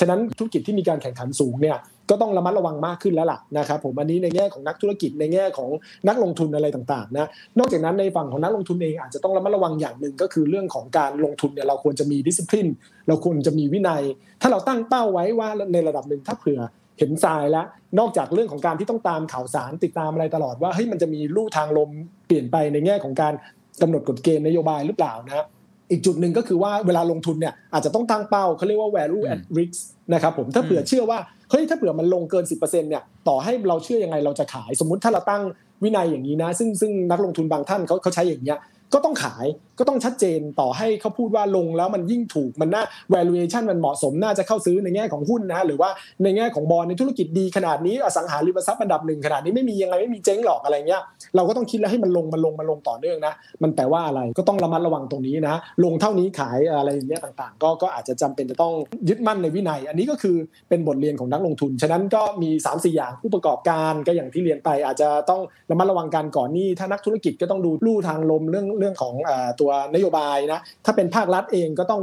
[SPEAKER 2] ฉะนั้นธุรกิจที่มีการแข่งขันสูงเนี่ย ก็ต้องระมัดระวังมากขึ้นแล้วล่ะนะครับผมอันนี้ในแง่ของนักธุรกิจในแง่ของนักลงทุนอะไรต่างๆนะนอกจากนั้นในฝั่งของนักลงทุนเองอาจจะต้องระมัดระวังอย่างหนึ่งก็คือเรื่องของการลงทุนเนี่ยเราควรจะมีดิส c พลินเราควรจะมีวินัย ถ้าเราตั้งเป้าไว้ว่าในระดับหนึ่งถ้าเผื่อเห็นทรายแล้ว นอกจากเรื่องของการที่ต้องตามข่าวสารติดตามอะไรตลอดว่าเฮ้ยมันจะมีลู่ทางลมเปลี่ยนไปในแง่ของการกำหนดกฎเกณฑ์นโยบายหรือเปล่านะ อีกจุดหนึ่งก็คือว่าเวลาลงทุนเนี่ยอาจจะต้องตั้งเป้าเขาเรียกว่า value at risk นะครับผมถ้าเผื่อเชื่อว่าเฮ้ยถ้าเผื่อมันลงเกิน 10%เนี่ยต่อให้เราเชื่อยังไงเราจะขาย สมมุติถ้าเราตั้งวินัยอย่างนี้นะ ซึ่งซึ่งนักลงทุนบางท่านเขาเขาใช้อย่างเงี้ยก็ต้องขาย ก็ต้องชัดเจนต่อให้เขาพูดว่าลงแล้วมันยิ่งถูกมันน่า valuation มันเหมาะสมน่าจะเข้าซื้อในแง่ของหุ้นนะหรือว่าในแง่ของบอลในธุรกิจดีขนาดนี้อสังหาริมทรัพย์อันดับหนึ่งขนาดนี้ไม่มียังไงไม่มีเจ๊งหรอกอะไรเงี้ยเราก็ต้องคิดแล้วให้มันลงมันลงมันลงต่อเนื่องนะมันแปลว่าอะไรก็ต้องระมัดระวังตรงนี้นะลงเท่านี้ขายอะไรอย่างเงี้ยต่างๆ ก็ก็อาจจะจำเป็นจะต้องยึดมั่นในวินัย อันนี้ก็คือเป็นบทเรียนของนักลงทุน ฉะนั้นก็มี3ามสี่อย่างผู้ประกอบการก็อย่างที่เรียนไป อาจจะต้องระมัดระวังการก่อนหนี้ถ้านักธุรกิจก็ต้องดูลู่ทางลมเรื่องเรื่องของเอ่อตัวนโยบายนะถ้าเป็นภาครัฐเองก็ต้อง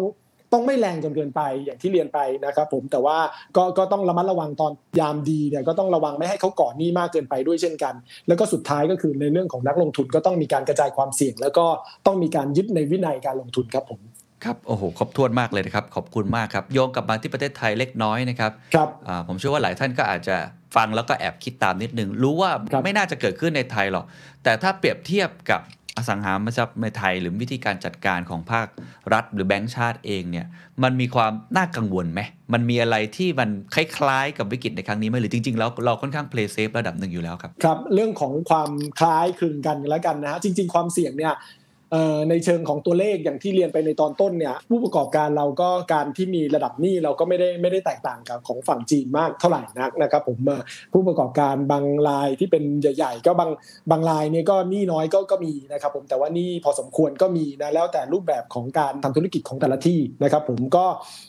[SPEAKER 2] ต้องไม่แรงจนเกินไปอย่างที่เรียนไปนะครับผมแต่ว่าก็ก็ต้องระมัดระวังตอนยามดีเนี่ยก็ต้องระวังไม่ให้เขาก่อนหนี้มากเกินไปด้วยเช่นกัน แล้วก็สุดท้ายก็คือในเรื่องของนักลงทุนก็ต้องมีการกระจายความเสี่ยง แล้วก็ต้องมีการยึดในวินัยการลงทุนครับผม
[SPEAKER 1] ครับโอ้โหครบถ้วนมากเลยนะครับขอบคุณมากครับโยงกลับมาที่ประเทศไทยเล็กน้อยนะครับ
[SPEAKER 2] ครับ
[SPEAKER 1] อ่าผมเชื่อว่าหลายท่านก็อาจจะฟังแล้วก็แอบคิดตามนิดนึงรู้ว่า
[SPEAKER 2] ครับ
[SPEAKER 1] ไม่น่าจะเกิดขึ้นในไทยหรอกแต่ถ้าเปรียบเทียบกับ อสังหาริมทรัพย์ในไทย หรือวิธีการจัดการของภาครัฐ หรือแบงก์ชาติเองเนี่ยมันมีความน่ากังวลไหมมันมีอะไรที่มันคล้ายๆกับวิกฤตในครั้งนี้ไหมหรือจริงๆแล้วเราค่อนข้างเพลย์เซฟระดับหนึ่งอยู่แล้วครับ
[SPEAKER 2] ครับ เรื่องของความคล้ายคลึงกันแล้วกันนะฮะจริง ๆ ความเสี่ยงเนี่ย ในเชิงของตัวเลขอย่างที่เรียนไปในตอนต้นเนี่ยผู้ประกอบการเราก็การที่มีระดับหนี้เราก็ไม่ได้ไม่ได้แตกต่างกับของฝั่งจีนมากเท่าไหร่นักนะครับผมผู้ประกอบการบางรายที่เป็นใหญ่ ๆ ก็บางบางรายเนี่ยก็หนี้น้อยก็ก็มีนะครับผมแต่ว่าหนี้พอสมควรก็มีนะแล้วแต่รูปแบบของการทำธุรกิจของแต่ละที่นะครับผมก็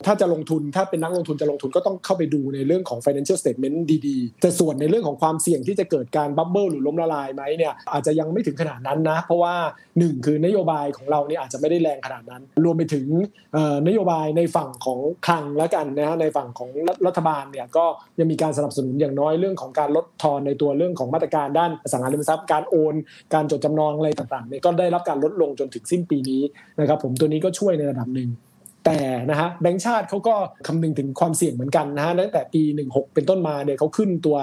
[SPEAKER 2] ถ้าจะลงทุนถ้าเป็นนักลงทุนจะลงทุนก็ต้องเข้าไปดูในเรื่องของ financial statement ดีๆ แต่ส่วนในเรื่องของความเสี่ยงที่จะเกิดการบับเบิลหรือล้มละลายไหมเนี่ยอาจจะยังไม่ถึงขนาดนั้นนะ เพราะว่าหนึ่งคือนโยบายของเราเนี่ยอาจจะไม่ได้แรงขนาดนั้น รวมไปถึงนโยบายในฝั่งของคลังแล้วกันนะฮะในฝั่งของรัฐบาลเนี่ยก็ยังมีการสนับสนุนอย่างน้อยเรื่องของการลดทอนในตัวเรื่องของมาตรการด้านสังหาริมทรัพย์การโอน การจดจำนองอะไรต่างๆเนี่ยก็ได้รับการลดลงจนถึงสิ้นปีนี้นะครับผมตัวนี้ก็ช่วยในระดับหนึ่ง แต่นะฮะแบงก์ชาติเขาก็คำนึงถึงความเสี่ยงเหมือนกันนะฮะตั้งแต่ปี 16 เป็นต้นมาเนี่ยเขาขึ้นตัว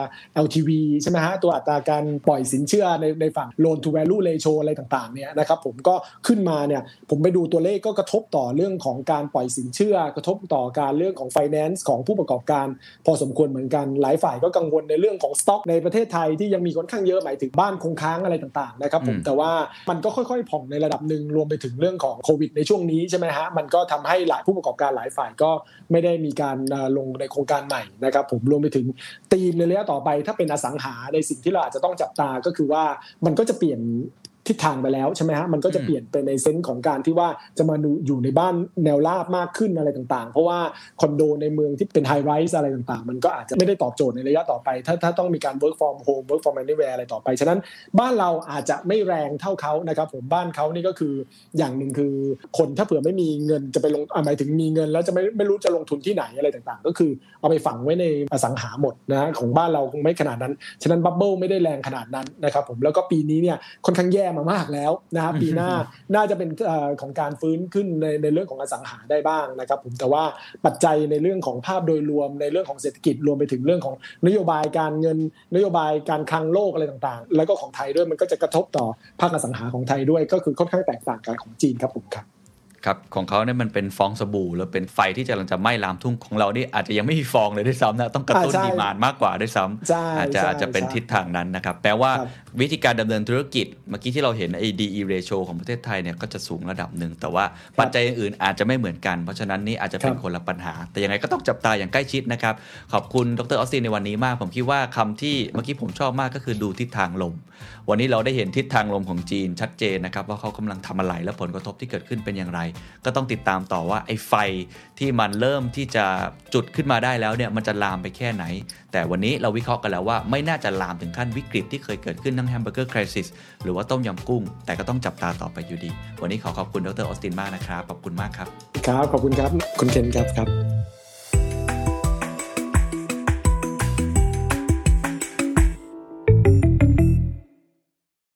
[SPEAKER 2] LTV ใช่ไหมฮะตัวอัตราการปล่อยสินเชื่อในในฝั่ง loan to value ratio อะไรต่างๆเนี่ยนะครับผมก็ขึ้นมาเนี่ยผมไปดูตัวเลขก็กระทบต่อเรื่องของการปล่อยสินเชื่อ กระทบต่อการเรื่องของ finance ของผู้ประกอบการ พอสมควรเหมือนกันหลายฝ่ายก็กังวลในเรื่องของสต็อกในประเทศไทยที่ยังมีค่อนข้างเยอะหมายถึงบ้านคงค้างอะไรต่างๆนะครับผม
[SPEAKER 1] อืม
[SPEAKER 2] แต่ว่ามันก็ค่อยๆผ่องในระดับหนึ่งรวมไปถึงเรื่องของโควิดในช่วงนี้ใช่ไหมฮะมันก็ทำให้หลายผู้ประกอบการหลายฝ่ายก็ไม่ได้มีการลงในโครงการใหม่นะครับ ผมรวมไปถึงธีมในระยะต่อไป ถ้าเป็นอสังหาในสิ่งที่เราอาจจะต้องจับตาก็คือว่ามันก็จะเปลี่ยน ทิศทางไปแล้วใช่ไหมฮะมันก็จะ
[SPEAKER 1] อืม
[SPEAKER 2] เปลี่ยนไปในเซนส์ของการที่ว่าจะมาดูอยู่ในบ้านแนวราบมากขึ้นอะไรต่างๆ เพราะว่าคอนโดในเมืองที่เป็นไฮไรส์อะไรต่างๆ มันก็อาจจะไม่ได้ตอบโจทย์ในระยะต่อไป ถ้าถ้าต้องมีการ work from home work from anywhere อะไรต่อไป ฉะนั้นบ้านเราอาจจะไม่แรงเท่าเขานะครับผมบ้านเขานี่ก็คืออย่างหนึ่งคือคนถ้าเผื่อไม่มีเงินจะไปลงอะหมายถึงมีเงิน แล้วจะไม่ไม่รู้จะลงทุนที่ไหนอะไรต่างๆ ก็คือเอาไปฝังไว้ในอสังหาหมดนะของบ้านเราคงไม่ขนาดนั้น ฉะนั้นบับเบิลไม่ได้แรงขนาดนั้นนะครับผมแล้วก็ปีนี้เนี่ยค่อนข้างแย่มามากแล้วนะครับปีหน้าน่าจะเป็นเอ่อของการฟื้นขึ้นในในเรื่องของอสังหาได้บ้างนะครับผมแต่ว่าปัจจัยในเรื่องของภาพโดยรวมในเรื่องของเศรษฐกิจรวมไปถึงเรื่องของนโยบายการเงินนโยบายการคลังโลกอะไรต่างๆ แล้วก็ของไทยด้วยมันก็จะกระทบต่อภาคอสังหาของไทยด้วย ก็คือค่อนข้างแตกต่างกันของจีนครับผมครับ
[SPEAKER 1] ครับของเขาเนี่ยมันเป็นฟองสบู่แล้วเป็นไฟที่กำลังจะไหม้ลามทุ่งของเรานี่อาจจะยังไม่มีฟองเลยด้วยซ้ำนะต้องกระตุ้น
[SPEAKER 2] อ่าใช่
[SPEAKER 1] ดีมานด์มากกว่าด้วยซ้
[SPEAKER 2] ใช่ำ
[SPEAKER 1] อาจจะ
[SPEAKER 2] ใช่
[SPEAKER 1] อาจจะเป็น
[SPEAKER 2] ใช่
[SPEAKER 1] ทิศทางนั้นนะครับแปลว่า
[SPEAKER 2] ครับ
[SPEAKER 1] วิธีการดำเนินธุรกิจ เมื่อกี้ที่เราเห็นไอ้ DE ratio ของประเทศไทยเนี่ยก็จะสูงระดับหนึ่ง แต่ว่าปัจจัยอื่นๆอาจจะไม่เหมือนกัน เพราะฉะนั้นนี่อาจจะเป็น
[SPEAKER 2] ครับ
[SPEAKER 1] คนละปัญหา แต่ยังไงก็ต้องจับตาอย่างใกล้ชิดนะครับ ขอบคุณดรออสตินในวันนี้มาก ผมคิดว่าคำที่เมื่อกี้ผมชอบมากก็คือดูทิศทางลม วันนี้เราได้เห็นทิศทางลมของจีนชัดเจนนะครับว่าเขากำลังทำอะไรและผลกระทบที่เกิดขึ้นเป็นอย่างไร ก็ต้องติดตามต่อว่าไอ้ไฟที่มันเริ่มที่จะจุดขึ้นมาได้แล้วเนี่ยมันจะลามไปแค่ไหน แต่วันนี้เราวิเคราะห์กันแล้วว่าไม่น่าจะลามถึงขั้นวิกฤตที่เคยเกิดขึ้นทั้ง hamburger crisis หรือว่าต้มยำกุ้ง แต่ก็ต้องจับตาต่อไปอยู่ดี วันนี้ขอขอบคุณดรออสตินมากนะครับขอบคุณมากครับ
[SPEAKER 2] ครับขอบคุณครับคุณเคนครับครับ